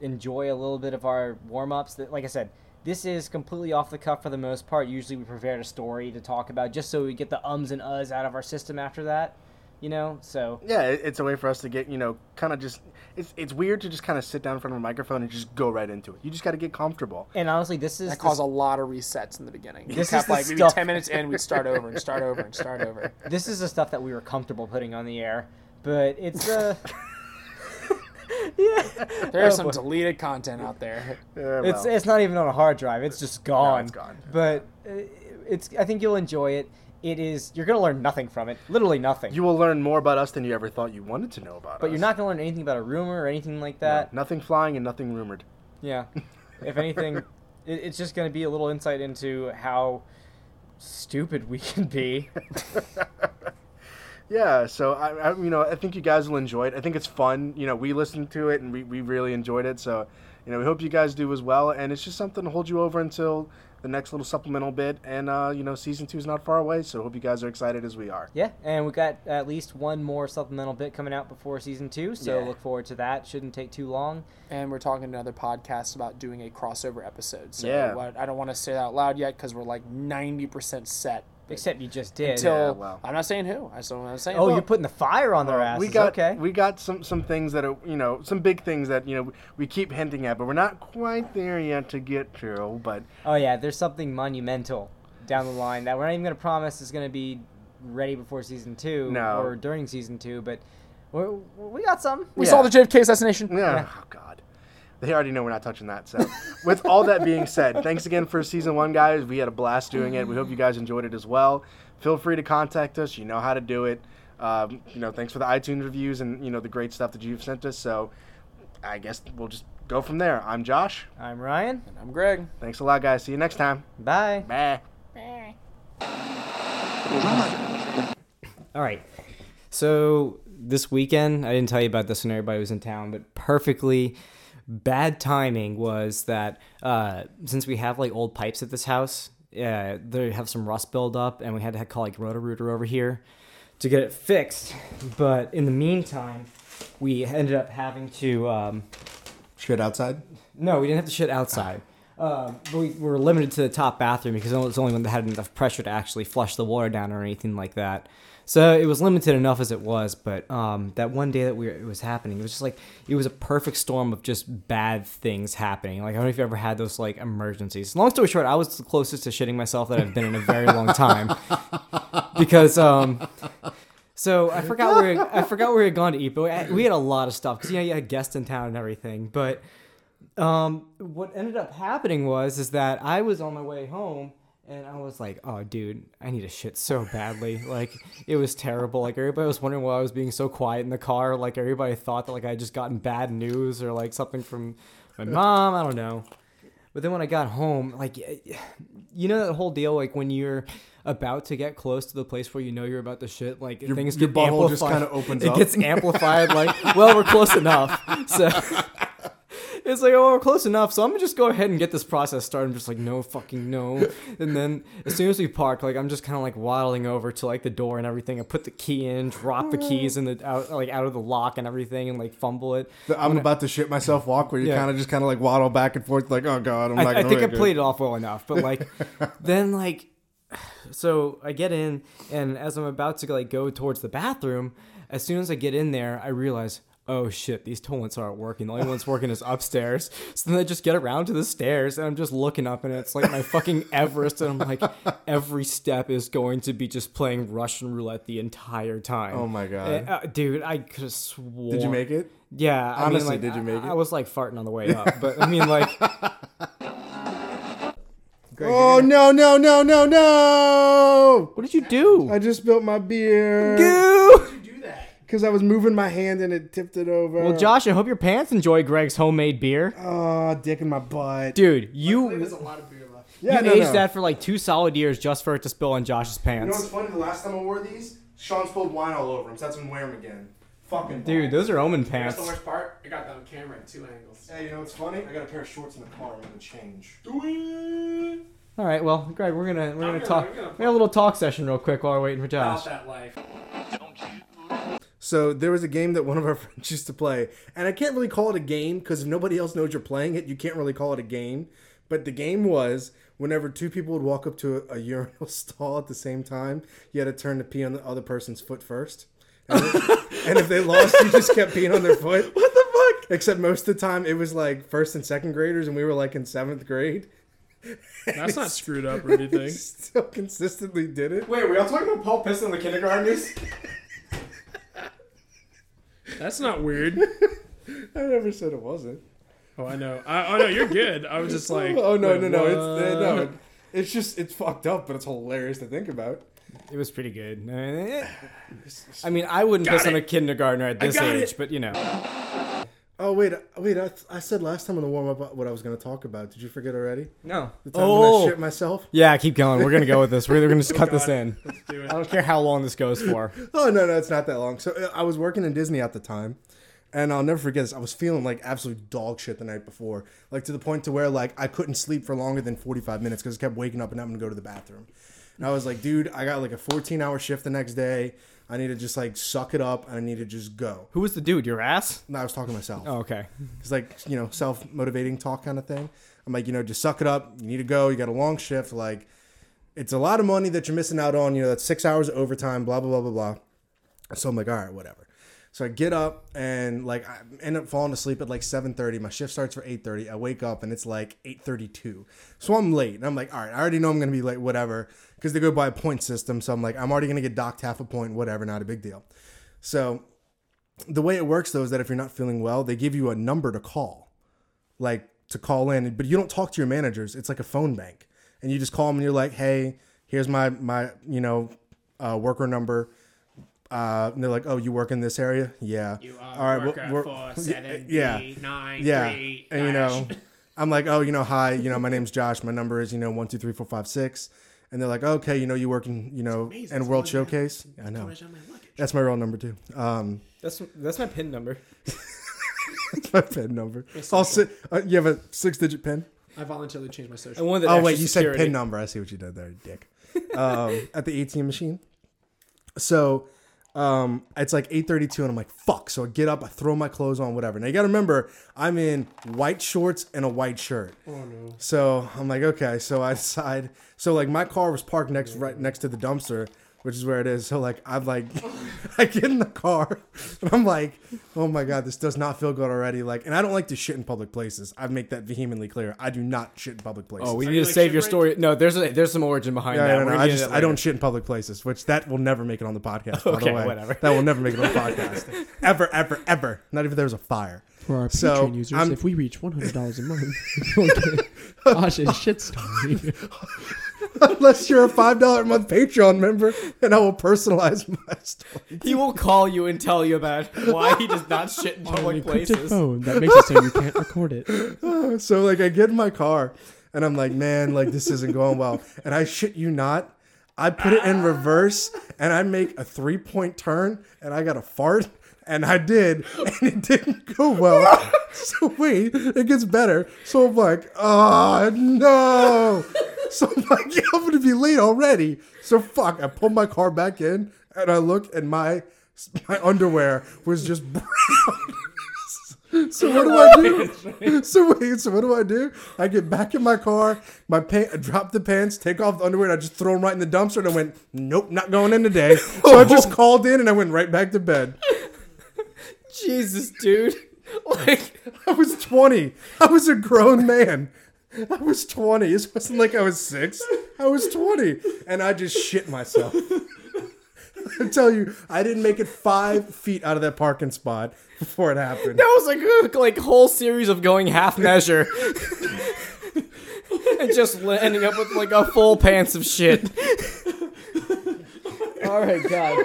enjoy a little bit of our warm ups. That, like I said, this is completely off the cuff for the most part. Usually, we prepared a story to talk about just so we get the ums and uhs out of our system after that. You know, so Yeah, it's a way for us to get you know kind of just it's it's weird to just kind of sit down in front of a microphone and just go right into it. You just got to get comfortable. and honestly, this is That the caused a lot of resets in the beginning. This This is kept the like maybe stuff- ten minutes in, we'd start over and start over and start over. this is the stuff that we were comfortable putting on the air, but it's uh yeah. There's Oh, some boy. deleted content out there. Yeah, It's well. it's not even on a hard drive. It's just gone. it's gone. But uh, it's I think you'll enjoy it. It is you're gonna learn nothing from it. Literally nothing. you will learn more about us than you ever thought you wanted to know about but us. you're not gonna learn anything about a rumor or anything like No, that. nothing flying and nothing rumored. Yeah. if anything, it, it's just gonna be a little insight into how stupid we can be. Yeah, so I, I, you know, I think you guys will enjoy it. I think it's fun. You know, we listened to it and we, we really enjoyed it. So, you know, we hope you guys do as well. And it's just something to hold you over until the next little supplemental bit. And uh, you know, season two is not far away. So, hope you guys are excited as we are. Yeah, and we got at least one more supplemental bit coming out before season two, so Yeah. look forward to that. Shouldn't take too long. And we're talking to another podcast about doing a crossover episode. So Yeah. what- I don't want to say that out loud yet because we're like 90% set. Except you just did. Until Yeah, well. I'm not saying who. I still I'm saying. oh, well, you're putting the fire on their asses. we got okay. we got some some things that are you know some big things that you know we keep hinting at, but we're not quite there yet to get to. But Oh yeah, there's something monumental down the line that we're not even gonna promise is gonna be ready before season two No. or during season two, but we're, we got some. we yeah. saw the JFK assassination. Yeah. Yeah. Oh God. They already know we're not touching that. So, with all that being said, thanks again for season one, guys. We had a blast doing it. We hope you guys enjoyed it as well. Feel free to contact us. You know how to do it. Um, you know, thanks for the iTunes reviews and you know the great stuff that you've sent us. So, I guess we'll just go from there. I'm Josh. I'm Ryan. And I'm Greg. Thanks a lot, guys. See you next time. Bye. Bye. All right. So this weekend, I didn't tell you about this when everybody was in town, but perfectly bad timing was that uh, since we have like old pipes at this house, uh, they have some rust buildup, and we had to call like Roto Rooter over here to get it fixed. But in the meantime, we ended up having to. Um, Shit outside. no, we didn't have to shit outside. Um, but we were limited to the top bathroom because it was the only one that had enough pressure to actually flush the water down or anything like that. So it was limited enough as it was. But um, that one day that we were, it was happening, it was just like it was a perfect storm of just bad things happening. Like I don't know if you ever had those like emergencies. Long story short, I was the closest to shitting myself that I've been in a very long time because um, so I forgot where I forgot where we had gone to eat, but we- had a lot of stuff because know you had guests in town and everything. But um, what ended up happening was is that I was on my way home and I was like, oh dude, I need a shit so badly. Like it was terrible. Like everybody was wondering why I was being so quiet in the car. Like everybody thought that like I had just gotten bad news or like something from my mom. I don't know. But then when I got home, like, you know that whole deal, like when you're about to get close to the place where you know you're about to shit, like Your- things your get just kinda opens it up. gets amplified. Like, well, we're close enough. So it's like, oh, we're close enough. So I'm gonna just go ahead and get this process started. I'm just like, no fucking no. And then as soon as we park, like I'm just kind of like waddling over to like the door and everything. I put the key in, drop the keys in the out, like out of the lock and everything, and like fumble it. The I'm about to shit myself walk where you Yeah. kind of just kind of like waddle back and forth like, oh god, I'm not I think I played it off well enough, but like then like so I get in and as I'm about to like go towards the bathroom, as soon as I get in there, I realize oh shit, these toilets aren't working. The only one's working is upstairs. So then I just get around to the stairs and I'm just looking up and it's like my fucking Everest and I'm like every step is going to be just playing Russian roulette the entire time. Oh my God. And, uh, dude, I could have sworn. Did you make it? Yeah, I Honestly, mean, like, did you I- make it? I was like farting on the way up, but I mean, like, Greg, Oh no no no no no! what did you do? I just built my beer Goo! Because I was moving my hand and it tipped it over. Well, Josh, I hope your pants enjoy Greg's homemade beer, Oh, dick in my butt. dude. You a lot of beer left. yeah, you no, aged no. that for like two solid years just for it to spill on Josh's pants. You know what's funny? The last time I wore these, Sean spilled wine all over him. So that's when wear them again. Fucking dude. Those are Omen pants. That's the worst part. I got that on camera at two angles. Hey, you know what's funny? I got a pair of shorts in the car. I'm gonna change. All right, well, Greg, we're gonna we're gonna gonna- talk. I'm gonna- We got a little talk session real quick while we're waiting for Josh. that life. So there was a game that one of our friends used to play, and I can't really call it a game because if nobody else knows you're playing it, you can't really call it a game. But the game was whenever two people would walk up to a, a urinal stall at the same time, you had to turn to pee on the other person's foot first. And if, and if they lost, you just kept peeing on their foot. What the fuck? Except most of the time it was like first and second graders, and we were like in seventh grade. That's not screwed up or anything. Still consistently did it. Wait, we all talking about Paul Piston, the kindergartners? That's not weird. I never said it wasn't. Oh, I know. I, oh no, you're good. I was just like, oh no, wait, no, no, it's uh, no, it's just it's fucked up, but it's hilarious to think about. It was pretty good. I mean, I wouldn't piss on a kindergartner at this age, it. but you know. Oh wait, wait! I, I said last time in the warm up what I was going to talk about. Did you forget already? No. The time when I Oh. shit myself. Yeah, keep going. We're gonna go with this. We're gonna just cut this in. Let's do I don't care how long this goes for. Oh no, no, it's not that long. So uh, I was working in Disney at the time, and I'll never forget this. I was feeling like absolute dog shit the night before, like to the point to where like I couldn't sleep for longer than forty five minutes because I kept waking up and having to go to the bathroom. And I was like, dude, I got like a fourteen hour shift the next day. I need to just like suck it up and I need to just go. Who was the dude? Your ass? No, I was talking to myself. Oh, okay. It's like, you know, self motivating talk kind of thing. I'm like, you know, just suck it up. You need to go. You got a long shift. Like, it's a lot of money that you're missing out on. You know, that's six hours of overtime, blah, blah, blah, blah, blah. So I'm like, all right, whatever. So I get up and like I end up falling asleep at like 7:30. My shift starts for 8:30. I wake up and it's like 8:32. So I'm late. And I'm like, all right, I already know I'm gonna be late, whatever, because they go by a point system. So I'm like, I'm already gonna get docked half a point, whatever, not a big deal. So the way it works though is that if you're not feeling well, they give you a number to call, like to call in, but you don't talk to your managers. It's like a phone bank, and you just call them and you're like, hey, here's my my you know uh, worker number. Uh, and they're like, oh, you work in this area? Yeah. You uh, All right, work we're- we're- four, yeah, seven, yeah. three, nine, yeah three, and you know i'm like oh you know hi you know my name's josh my number is you know one two three four five six and they're like okay you know you work in you know amazing. in world showcase i know much on my luggage? that's my real number too um That's that's my pin number. that's my pin number i'll sit uh, you have a six digit pin I voluntarily changed my social. And one that oh wait you security. said pin number i see what you did there dick um at the atm machine so um it's like 8.32 and i'm like fuck so i get up i throw my clothes on whatever now you gotta remember i'm in white shorts and a white shirt Oh no. So I'm like, okay. So I decide. So like my car was parked next right next to the dumpster, which is where it is. So like I'm like, I get in the car, and I'm like, oh my god, this does not feel good already. Like, and I don't like to shit in public places. I make that vehemently clear. I do not shit in public places. Oh, we Are need to like save your shivering? story. No, there's a, there's some origin behind yeah, that. no, We're no, I get just into I don't shit in public places, which that will never make it on the podcast. By Okay, the way, whatever. that will never make it on the podcast, ever, ever, ever. Not even if there was a fire. For our So, Patreon users, I'm- if we reach one hundred dollars a month, we'll get Josh's shit story. Unless you're a five dollar a month Patreon member, and I will personalize my story. He will call you and tell you about why he does not shit in On an public encrypted places. phone that makes it so you can't record it. So like I get in my car and I'm like, man, like this isn't going well. And I shit you not, I put it in reverse and I make a three point turn and I got a fart. And I did, and it didn't go well. So wait, it gets better. So I'm like, oh no. So I'm like, yeah, I'm gonna be late already. So fuck, I pulled my car back in and I look and my my underwear was just brown. So what do I do? So wait, so what do I do? I get back in my car, my pant, I drop the pants, take off the underwear, and I just throw them right in the dumpster. And I went, nope, not going in today. So I just oh. called in and I went right back to bed. Jesus, dude. Like, I was 20. I was a grown man. I was 20. It wasn't like I was six. I was 20. And I just shit myself. I tell you, I didn't make it five feet out of that parking spot before it happened. that was like a like whole series of going half measure. and just li- ending up with like a full pants of shit. All right, God.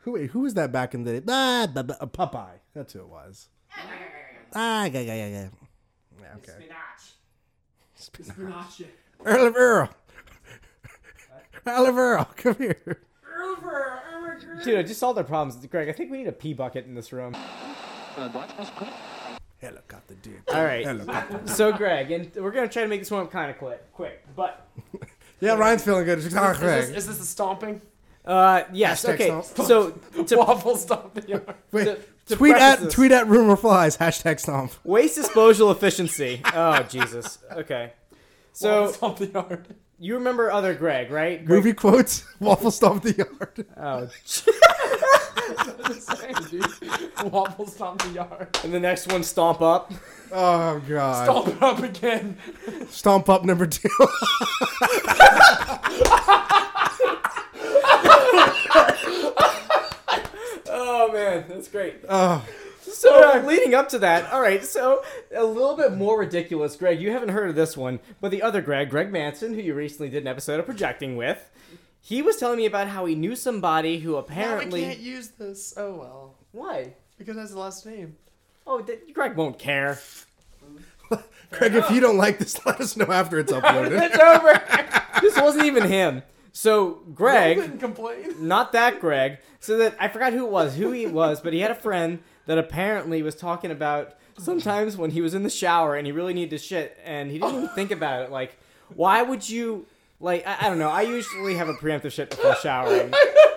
Who wait, who was that back in the day? Ah, ba- ba- uh, Popeye. That's who it was. Ah, yeah, yeah, yeah, yeah. Yeah, okay. Earl of Earl. Earl of Earl, come here. Earl of Earl. Dude, I just solved our problems. Greg, I think we need a pee bucket in this room. Helicopter dude. All right. Helicopter. So, Greg, and we're gonna try to make this one kind of quick, quick, but Yeah, Ryan's feeling good. It's not Is this, Craig. is this the stomping? Uh, yes, Hashtag okay. stomp. So, to, Waffle stomping yard. Wait, to- to tweet at this- tweet at rumor flies hashtag stomp. waste disposal efficiency. Oh, Jesus. Okay. So, Waffle stomp the yard. you remember other Greg, right? Greg, Movie quotes. Waffle stomp the yard. Oh, Same, dude. Waffle stomp the yard. and the next one, stomp up. Oh god. Stomp up again. Stomp up number two. Oh man, that's great. Oh, So uh, leading up to that, all right. So a little bit more ridiculous, Greg. You haven't heard of this one, but the other Greg, Greg Manson, who you recently did an episode of projecting with, he was telling me about how he knew somebody who apparently. Now we can't use this. Oh well, Why? because that's the last name. Oh, th- Greg won't care. Greg, if you don't like this, let us know after it's uploaded. It's over. this wasn't even him. So Greg, didn't complain. not that Greg. So that I forgot who it was, who he was, but he had a friend that apparently was talking about sometimes when he was in the shower and he really needed to shit and he didn't even think about it. Like, why would you? Like, I, I don't know. I usually have a preemptive shit before showering.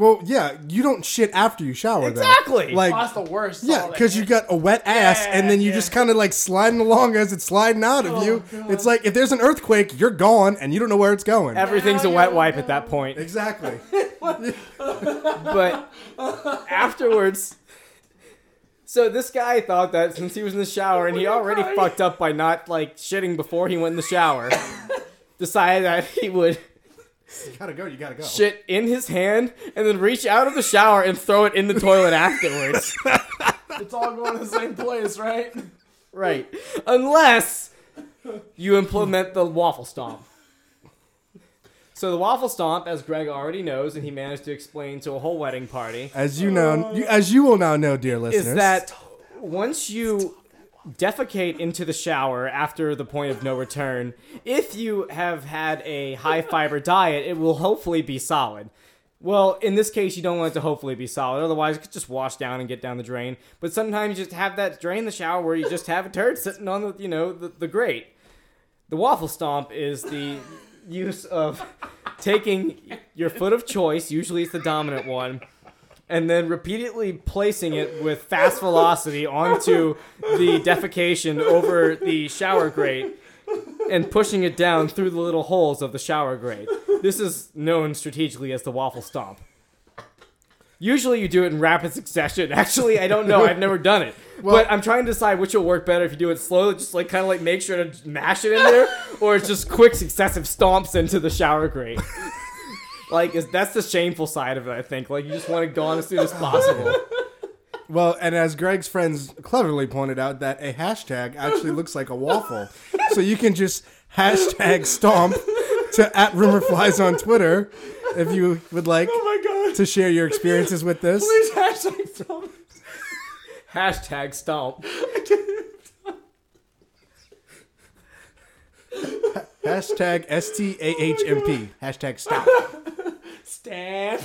Well, yeah, you don't shit after you shower, Exactly. though. Like, Oh, that's the worst. yeah, Oh, because you got a wet ass, Yeah, and then you yeah. just kind of like sliding along as it's sliding out of you. It's like if there's an earthquake, you're gone, and you don't know where it's going. Everything's a wet wipe at that point. exactly. But afterwards. So this guy thought that since he was in the shower and he already fucked up by not like shitting before he went in the shower, decided that he would you gotta go. You gotta go. shit in his hand and then reach out of the shower and throw it in the toilet afterwards. It's all going to the same place, right? right. Unless you implement the waffle stomp. So the waffle stomp, as Greg already knows, and he managed to explain to a whole wedding party, As you know, oh. you, as you will now know, dear listeners, is that once you defecate into the shower after the point of no return, if you have had a high fiber diet, it will hopefully be solid. Well, in this case, you don't want it to hopefully be solid. Otherwise, it could just wash down and get down the drain. But sometimes you just have that drain the shower where you just have a turd sitting on the, you know, the, the grate. The waffle stomp is the use of taking your foot of choice, usually it's the dominant one, and then repeatedly placing it with fast velocity onto the defecation over the shower grate and pushing it down through the little holes of the shower grate. This is known strategically as the waffle stomp. Usually you do it in rapid succession. Actually, I don't know. I've never done it. but I'm trying to decide which will work better if you do it slowly, just like kind of like make sure to mash it in there, or it's just quick successive stomps into the shower grate. like is, that's the shameful side of it, I think. Like you just want to go on as soon as possible. well, and as Greg's friends cleverly pointed out, that a hashtag actually looks like a waffle, so you can just hashtag stomp to at rumor flies on Twitter if you would like Oh my god. to share your experiences with this. Please hashtag stomp. Hashtag stomp. Hashtag S T A H M P. Hashtag stop. Stamp.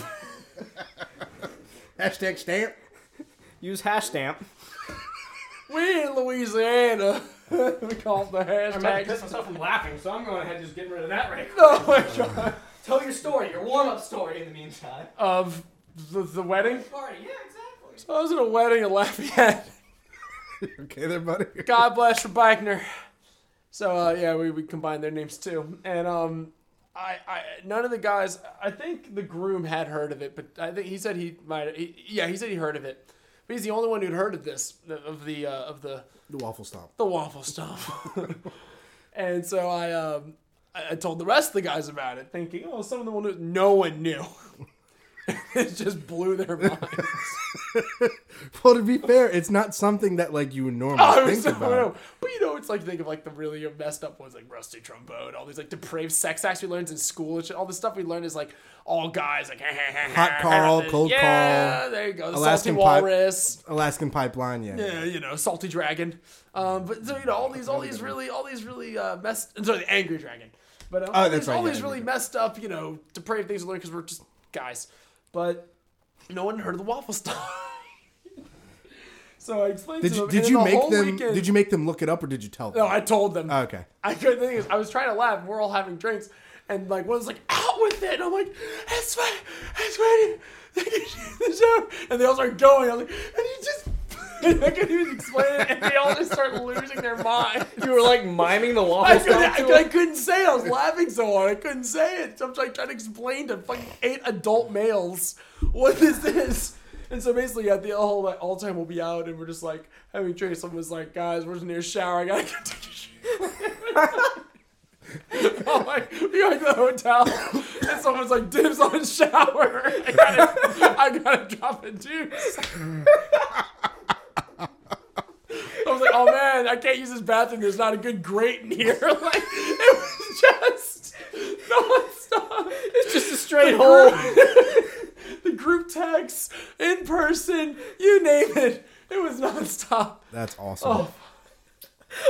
Hashtag stamp. Use hash stamp. We in Louisiana. we call it the hashtag. I'm just myself from laughing, so I'm going ahead and just getting rid of that right now. Oh my god. Tell your story, your warm up story in the meantime. Of the, the wedding. Party, yeah, exactly. So I was at a wedding in Lafayette. Okay, there, buddy. God bless Rebeichner. So uh, yeah, we, we combined their names too, and um, I, I none of the guys. I think the groom had heard of it, but I think he said he might. He, yeah, he said he heard of it, but he's the only one who'd heard of this of the uh, of the The waffle stomp. the waffle stuff. and so I um I, I told the rest of the guys about it, thinking, oh, some of them will know. No one knew. it just blew their minds. Well, to be fair, it's not something that like you normally I think so, about. know. But you know, it's like think of like the really messed up ones like rusty trombone, all these like depraved sex acts we learned in school and shit. All the stuff we learned is like all guys like Hot Carl, cold yeah, Carl, there you go. The Alaskan salty walrus. Alaskan pipeline, yeah. Yeah, you know, salty dragon. Um, but so you know, all these, all these really, all these really uh, messed. Sorry, the angry dragon. But um, all, Oh, that's these, right, all yeah, these really messed up, you know, depraved things we learn because we're just guys. But no one heard of the waffle stuff. so I explained Did to you them. did you the make them? Weekend, Did you make them look it up, or did you tell them? No, I told them. Oh, okay. I couldn't think of I was trying to laugh. We're all having drinks, and like one's like, "Out with it!" And I'm like, "It's fine, it's ready." the show, and they all start going. I'm like, and you just. I couldn't even explain it, and they all just start losing their mind. You were like miming the I, waffle couldn't, I, I couldn't say it. I was laughing so hard. I couldn't say it. So I'm like trying to explain to fucking eight adult males what this is. And so basically, yeah, the whole like, all time we'll be out and we're just like having drinks. Someone was like, "Guys, we're just near a shower. I gotta go take a shower." I'm like, we go to the hotel. and someone's like, dibs on shower. I gotta, I gotta drop a deuce. I was like, oh man, I can't use this bathroom. There's not a good grate in here. Like, it was just nonstop. It's just a straight hole. the group text, in person, you name it. It was nonstop. That's awesome. Oh,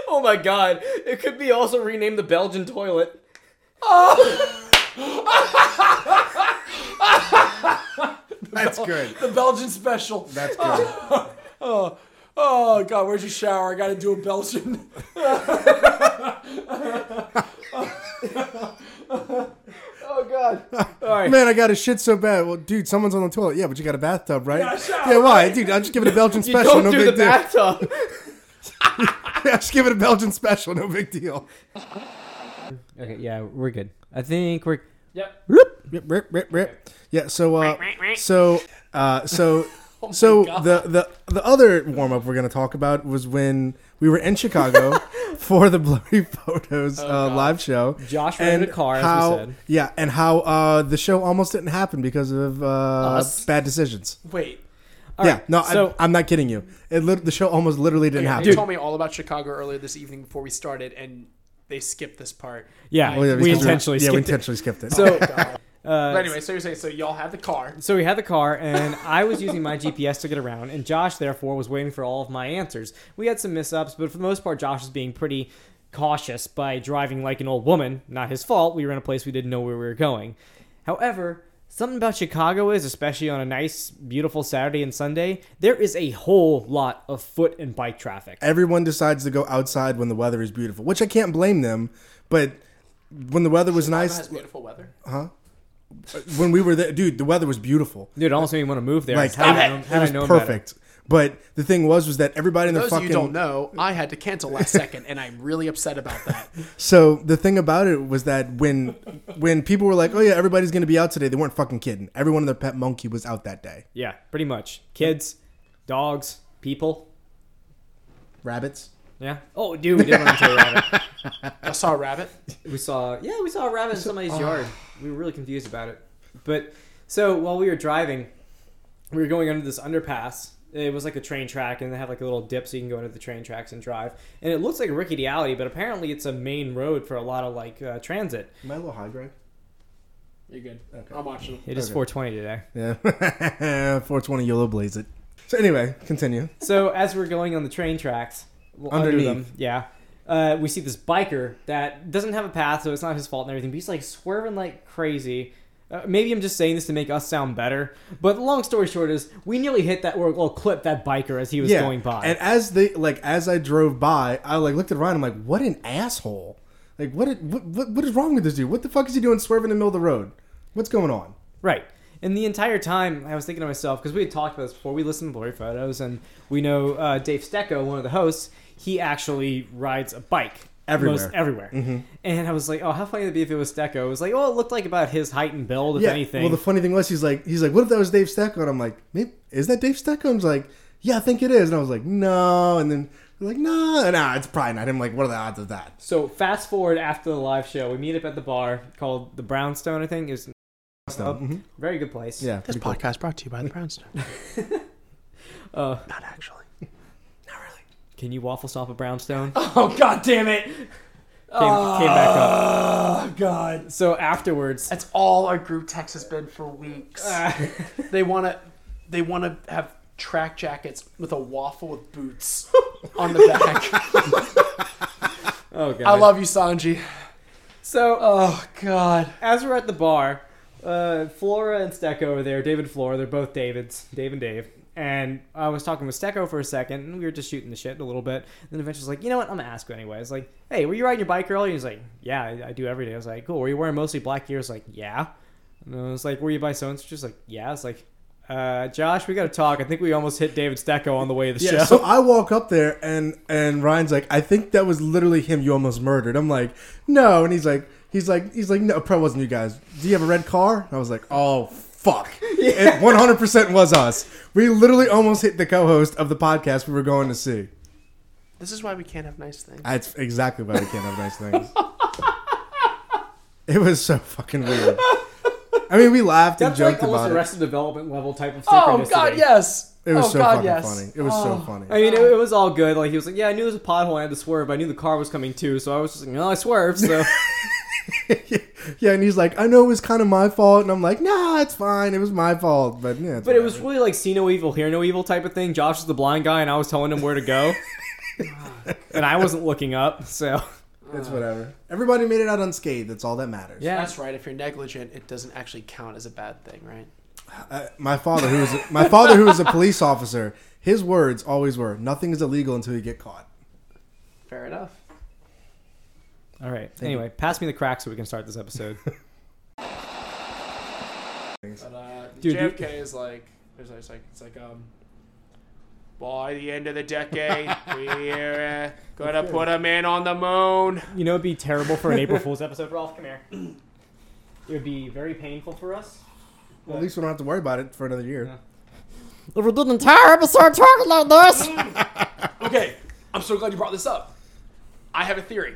Oh my god. It could be also renamed the Belgian toilet. Oh. That's good. the Belgian special. That's good. Oh, oh God, where's your shower? I gotta do a Belgian. Oh god. All right. Man, I got a shit so bad. Well, dude, someone's on the toilet. Yeah, but you got a bathtub, right? got a shower, yeah, why, right? dude? I'll just give it a Belgian You special. don't no do big the deal. bathtub. Yeah, just give it a Belgian special. No big deal. okay, yeah, we're good. I think we're Yep. Rip, rip, rip, rip. Yeah. So, uh, so, uh, so, so God. the the the other warm up we're gonna talk about was when we were in Chicago for the blurry photos uh, live show. Josh rented a car, as we how, said. Yeah, and how uh, the show almost didn't happen because of uh, Us? bad decisions. Wait. All yeah, right, no, so- I, I'm not kidding you. It lit- the show almost literally didn't Okay, happen. you told me all about Chicago earlier this evening before we started, and they skipped this part. yeah, Well, yeah, we because intentionally yeah, we skipped it. intentionally skipped it. So, God. Uh, But anyway, so you're saying so y'all had the car. So we had the car, and I was using my GPS to get around, and Josh, therefore, was waiting for all of my answers. We had some mishaps, but for the most part, Josh was being pretty cautious by driving like an old woman. Not his fault. We were in a place we didn't know where we were going. However, something about Chicago is, especially on a nice, beautiful Saturday and Sunday, there is a whole lot of foot and bike traffic. Everyone decides to go outside when the weather is beautiful, which I can't blame them. But when the weather was Chicago nice, has beautiful weather. When we were there, dude, the weather was beautiful. Dude, it almost made me want to move there. Like how I it- know, it had I was known better? perfect. But the thing was, was that everybody in For the those fucking of you don't know, I had to cancel last second, and I'm really upset about that. So the thing about it was that when when people were like, "Oh yeah, everybody's gonna be out today," they weren't fucking kidding. Everyone in their pet monkey was out that day. Yeah, pretty much. Kids, dogs, people. Rabbits. Yeah. Oh, dude, we did run into a rabbit. I saw a rabbit. We saw, yeah, we saw a rabbit in somebody's yard. We were really confused about it. But so while we were driving, we were going under this underpass. It was like a train track, and they have like a little dip so you can go into the train tracks and drive. And it looks like a rickety alley, but apparently it's a main road for a lot of like uh, transit. Am I a little high, Greg? You're good. Okay. I'm watching. It is Okay. 420 today. Yeah, 420 yellow blaze it. So anyway, continue. So as we're going on the train tracks, well, under Underneath. them, yeah, uh, we see this biker that doesn't have a path, so it's not his fault and everything. But he's like swerving like crazy. Uh, maybe I'm just saying this to make us sound better, but long story short is we nearly hit that or well clipped that biker as he was yeah, going by. and as they like as I drove by, I like looked at Ryan. I'm like, "What an asshole! Like, what, did- what what what is wrong with this dude? What the fuck is he doing swerving in the middle of the road? What's going on?" Right. And the entire time, I was thinking to myself, because we had talked about this before, we listened to Blurry Photos, and we know uh, Dave Stecco, one of the hosts, he actually rides a bike. Everywhere. Most everywhere. Mm-hmm. And I was like, oh, how funny would it be if it was Stecco? It was like, oh, it looked like about his height and build, if yeah. anything. Well, the funny thing was, he's like, he's like, "What if that was Dave Stecco?" And I'm like, "Maybe is that Dave Stecco?" And he's like, "Yeah, I think it is." And I was like, "No," and then we're like, "No, no, it's probably not." I'm like, "What are the odds of that?" so fast forward after the live show, we meet up at the bar called the Brownstone, I think. It was So, mhm. very good place. Yeah, This pretty cool. podcast brought to you by the Brownstone. Uh, Not actually. Can you waffle stop a Brownstone? Oh God damn it! Came, came back up. Oh God. So afterwards, That's all our group text has been for weeks. they want to, they want to have track jackets with a waffle with boots on the back. oh god, I love you, Sanji. So Oh God. as we're at the bar, uh, Flora and Stecco are there. David and Flora, they're both Davids, Dave and Dave. And I was talking with Stecco for a second, and we were just shooting the shit a little bit. Then eventually, was like, you know what? I'm gonna ask you anyway. I was like, hey, were you riding your bike earlier? He's like, yeah, I, I do every day. I was like, cool. Were you wearing mostly black gear? I was like, yeah. And I was like, were you by so and so? Just like, yeah. I was like, uh, Josh, we gotta talk. I think we almost hit David Stecco on the way to the Yeah, show. so I walk up there and and Ryan's like, I think that was literally him you almost murdered. I'm like, no, and he's like, he's like, he's like, no, it probably wasn't you guys. Do you have a red car? And I was like, oh fuck, it 100 percent was us. We literally almost hit the co-host of the podcast we were going to see. This is why we can't have nice things. That's exactly why we can't have nice things. It was so fucking weird. I mean, we laughed and That's like joked almost about it. Arrested Development level type of Oh synchronicity. God, yes. It was oh, so God, fucking yes. funny. It was so Oh. funny. I mean, it, it was all good. Like he was like, "Yeah, I knew it was a pothole. I had to swerve. I knew the car was coming too, so I was just like, no, I swerved." So yeah, and he's like, I know it was kind of my fault, and I'm like, Nah, it's fine. It was my fault, but yeah. it's But it was really like see no evil, hear no evil type of thing. Josh was the blind guy, and I was telling him where to go, and I wasn't looking up. So it's whatever. Everybody made it out unscathed. That's all that matters. yeah, That's right. If you're negligent, it doesn't actually count as a bad thing, right? Uh, my father, who was a, my father, who was a police officer, his words always were, "Nothing is illegal until you get caught." Fair enough. All right. Anyway, pass me the crack so we can start this episode. But uh, Dude, JFK is like, it's like, it's like, it's like, um, by the end of the decade, we're uh, gonna put a man on the moon. you know, it'd be terrible for an April Fool's episode. Rolf, come here. It would be very painful for us. Well, at least we don't have to worry about it for another year. Yeah. If we did an entire episode talking like this, Okay, I'm so glad you brought this up. I have a theory.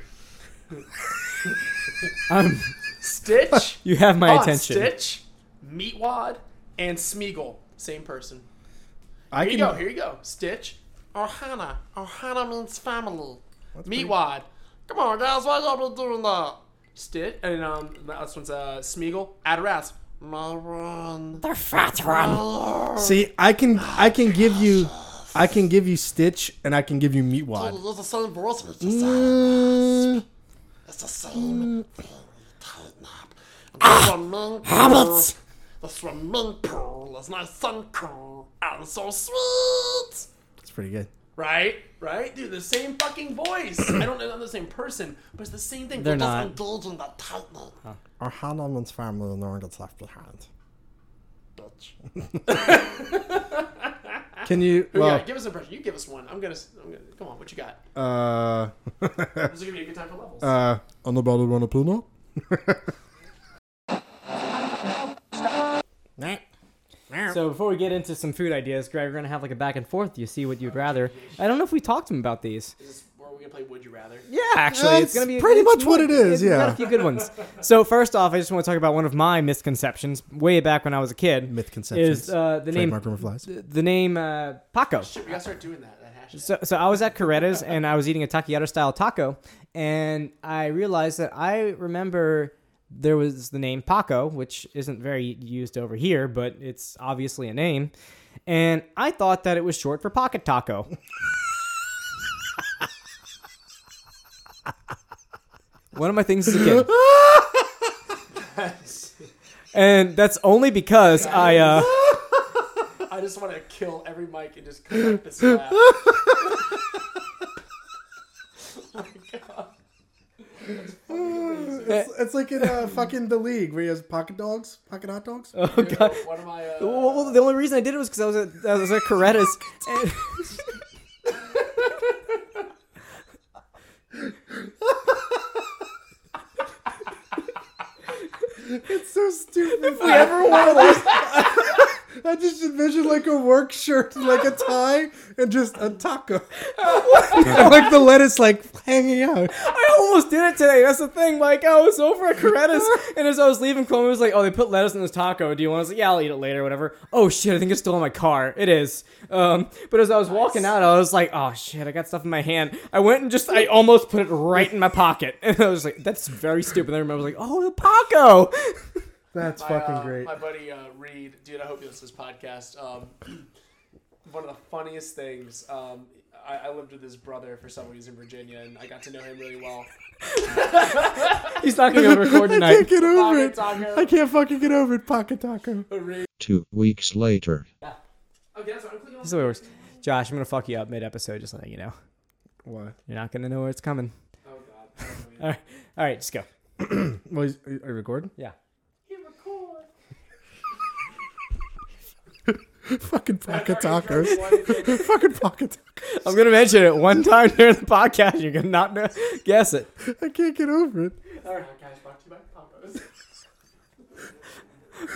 Um, Stitch, you have my on attention. Stitch, Meatwad, and Smeagol, same person. I Here you go. Here you go. Stitch. Ohana. Ohana means family. Meatwad. Come on, guys. Why y'all be doing that? Stitch. And um, this one's uh, Smeagol. Adoras. Maroon. the fat one. See, I can, I can give you, I can give you Stitch, and I can give you Meatwad. It's the same voice. The same. Mm, It's the same thing. Tighten up. This one mink Habits. This one mink pearl is nice and cool and so sweet. it's pretty good. Right? Right? Dude, the same fucking voice. I don't know if I'm the same person, but it's the same thing. They're Just not. engage in that tightening, Our Hanalman's family no one gets left behind. bitch. Can you? Well, got- give us an impression. You give us one. I'm gonna. I'm gonna. Come on. What you got? uh, This is gonna be a good time for levels. uh, anybody want a peanut? So before we get into some food ideas, Greg, we're gonna have like a back and forth. You see what you'd rather. I don't know if we talked to him about these. Is this where we're gonna play Would You Rather? Yeah, actually, it's gonna be pretty much what it is, it's- we got yeah. a few good ones. So first off, I just want to talk about one of my misconceptions way back when I was a kid. Mythconceptions. Is uh, the name Trademark rumor flies. the, the name uh, Paco? Shit, we gotta start doing that. That hashtag. So, so I was at Coretta's and I was eating a taqueado style taco, and I realized that I remember there was the name Paco, which isn't very used over here, but it's obviously a name, and I thought that it was short for pocket taco. One of my things as a kid. And that's only because I uh I just want to kill every mic and just cut this laugh. oh my god. It's, it's like in uh, fucking the league where he has pocket dogs, pocket hot dogs. oh god. One of my. Uh, Well, well, the only reason I did it was because I was at I was at Coretta's. And It's so stupid. If we ever want to, I just envision like a work shirt, like a tie, and just a taco, and like the lettuce like hanging out. I almost did it today. That's the thing. Like I was over at Coretta's, and as I was leaving, Chloe was like, "Oh, they put lettuce in this taco. Do you want?" I was like, "Yeah, I'll eat it later, whatever." Oh shit, I think it's still in my car. It is. Um, but as I was walking out, I was like, "Oh shit, I got stuff in my hand." I went and just, I almost put it right in my pocket, and I was like, "That's very stupid." Then I remember, I was like, "Oh, the Paco." That's my, fucking uh, great. My buddy uh, Reed, dude, I hope you listen to this podcast. Um, one of the funniest things. Um, I, I lived with his brother for some reason in Virginia, and I got to know him really well. He's not gonna be able to record I tonight. can't get over Pocket it. taco. I can't fucking get over it. Pocket taco. Two weeks later. okay, that's what I'm clicking on. This is the way it works. Josh, I'm gonna fuck you up mid episode, just letting you know. What? You're not gonna know where it's coming. Oh god. I don't know yet. All right, all right, just go. Well, are you recording? Yeah. Hit record. fucking pocket tacos. tacos. fucking pocket tacos. I'm gonna mention it one time during the podcast. You're gonna not know, guess it. I can't get over it. All right, guys, brought to you by Pampos.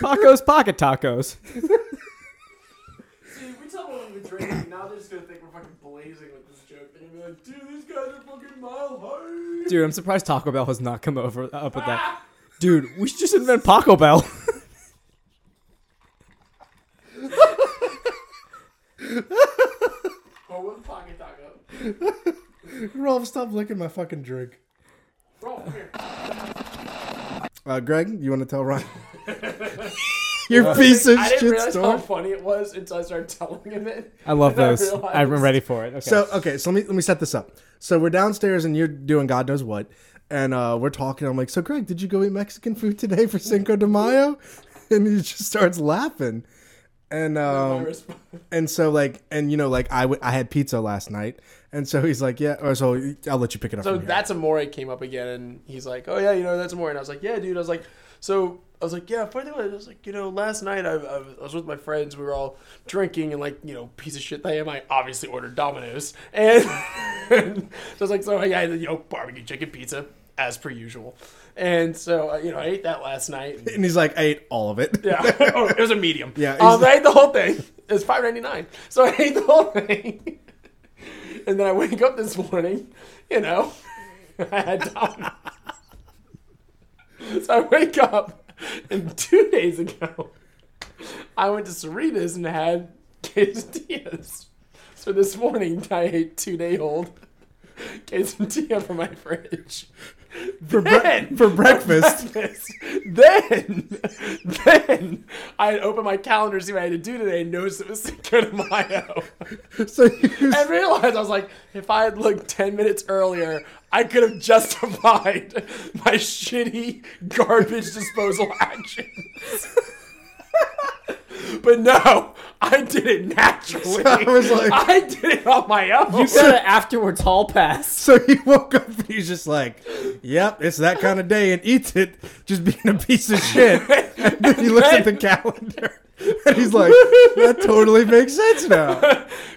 Paco's pocket tacos. See, we tell them when we drink, now they're just gonna think we're fucking blazing with this joke. They're gonna be like, dude, these guys are fucking mile high. Dude, I'm surprised Taco Bell has not come over up with that. Dude, we should just invent Paco Bell. Oh, with pocket taco. Rolf, stop licking my fucking drink. Roll, here. Uh, Greg, you want to tell Ryan? Your piece of I didn't shit realize how story. funny it was until I started telling him it. I love And I those. realized- I'm ready for it. Okay. So okay, so let me let me set this up. So we're downstairs and you're doing God knows what, and uh, we're talking. I'm like, so Greg, did you go eat Mexican food today for Cinco de Mayo? And he just starts laughing, and um, and so like, and you know, like I, w- I had pizza last night, and so he's like, yeah, or so I'll let you pick it up. So that's Amore came up again, and he's like, "Oh yeah, you know that's Amore," and I was like, "Yeah, dude." I was like, "So." I was like, yeah, funny thing I was like, you know, last night I, I, was, with my friends. We were all drinking, and like, you know, piece of shit that I am. I obviously ordered Domino's, and, so I was like, so yeah, you know, barbecue chicken pizza as per usual. And so, uh, you know, I ate that last night. and- he's like, I ate all of it. yeah, oh, it was a medium. Yeah, um, I ate the whole thing. It was five ninety nine. So I ate the whole thing, and then I wake up this morning. You know, I had Domino's. So I wake up, and two days ago, I went to Sarita's and had quesadillas. So this morning, I ate two day old quesadilla from my fridge. For, bre- Then- for breakfast. breakfast. Then, then I had opened my calendar to see what I had to do today and noticed it was Cinco de Mayo. so you, And realized I was like, if I had looked 10 minutes earlier, I could have justified my shitty garbage disposal actions. but no, I did it naturally. I was like- I did it on my own. you got an afterwards hall pass. so he woke up and he's just like, "Yep, it's that kind of day," and eats it, just being a piece of shit. And then he looks at the calendar and he's like, "That totally makes sense now."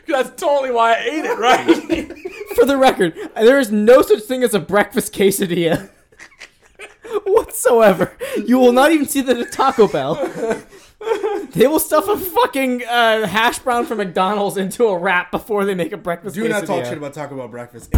That's totally why I ate it, right? For the record, there is no such thing as a breakfast quesadilla whatsoever. You will not even see that at Taco Bell. They will stuff a fucking uh, hash brown from McDonald's into a wrap before they make a breakfast Do quesadilla. not talk shit about Taco Bell breakfast.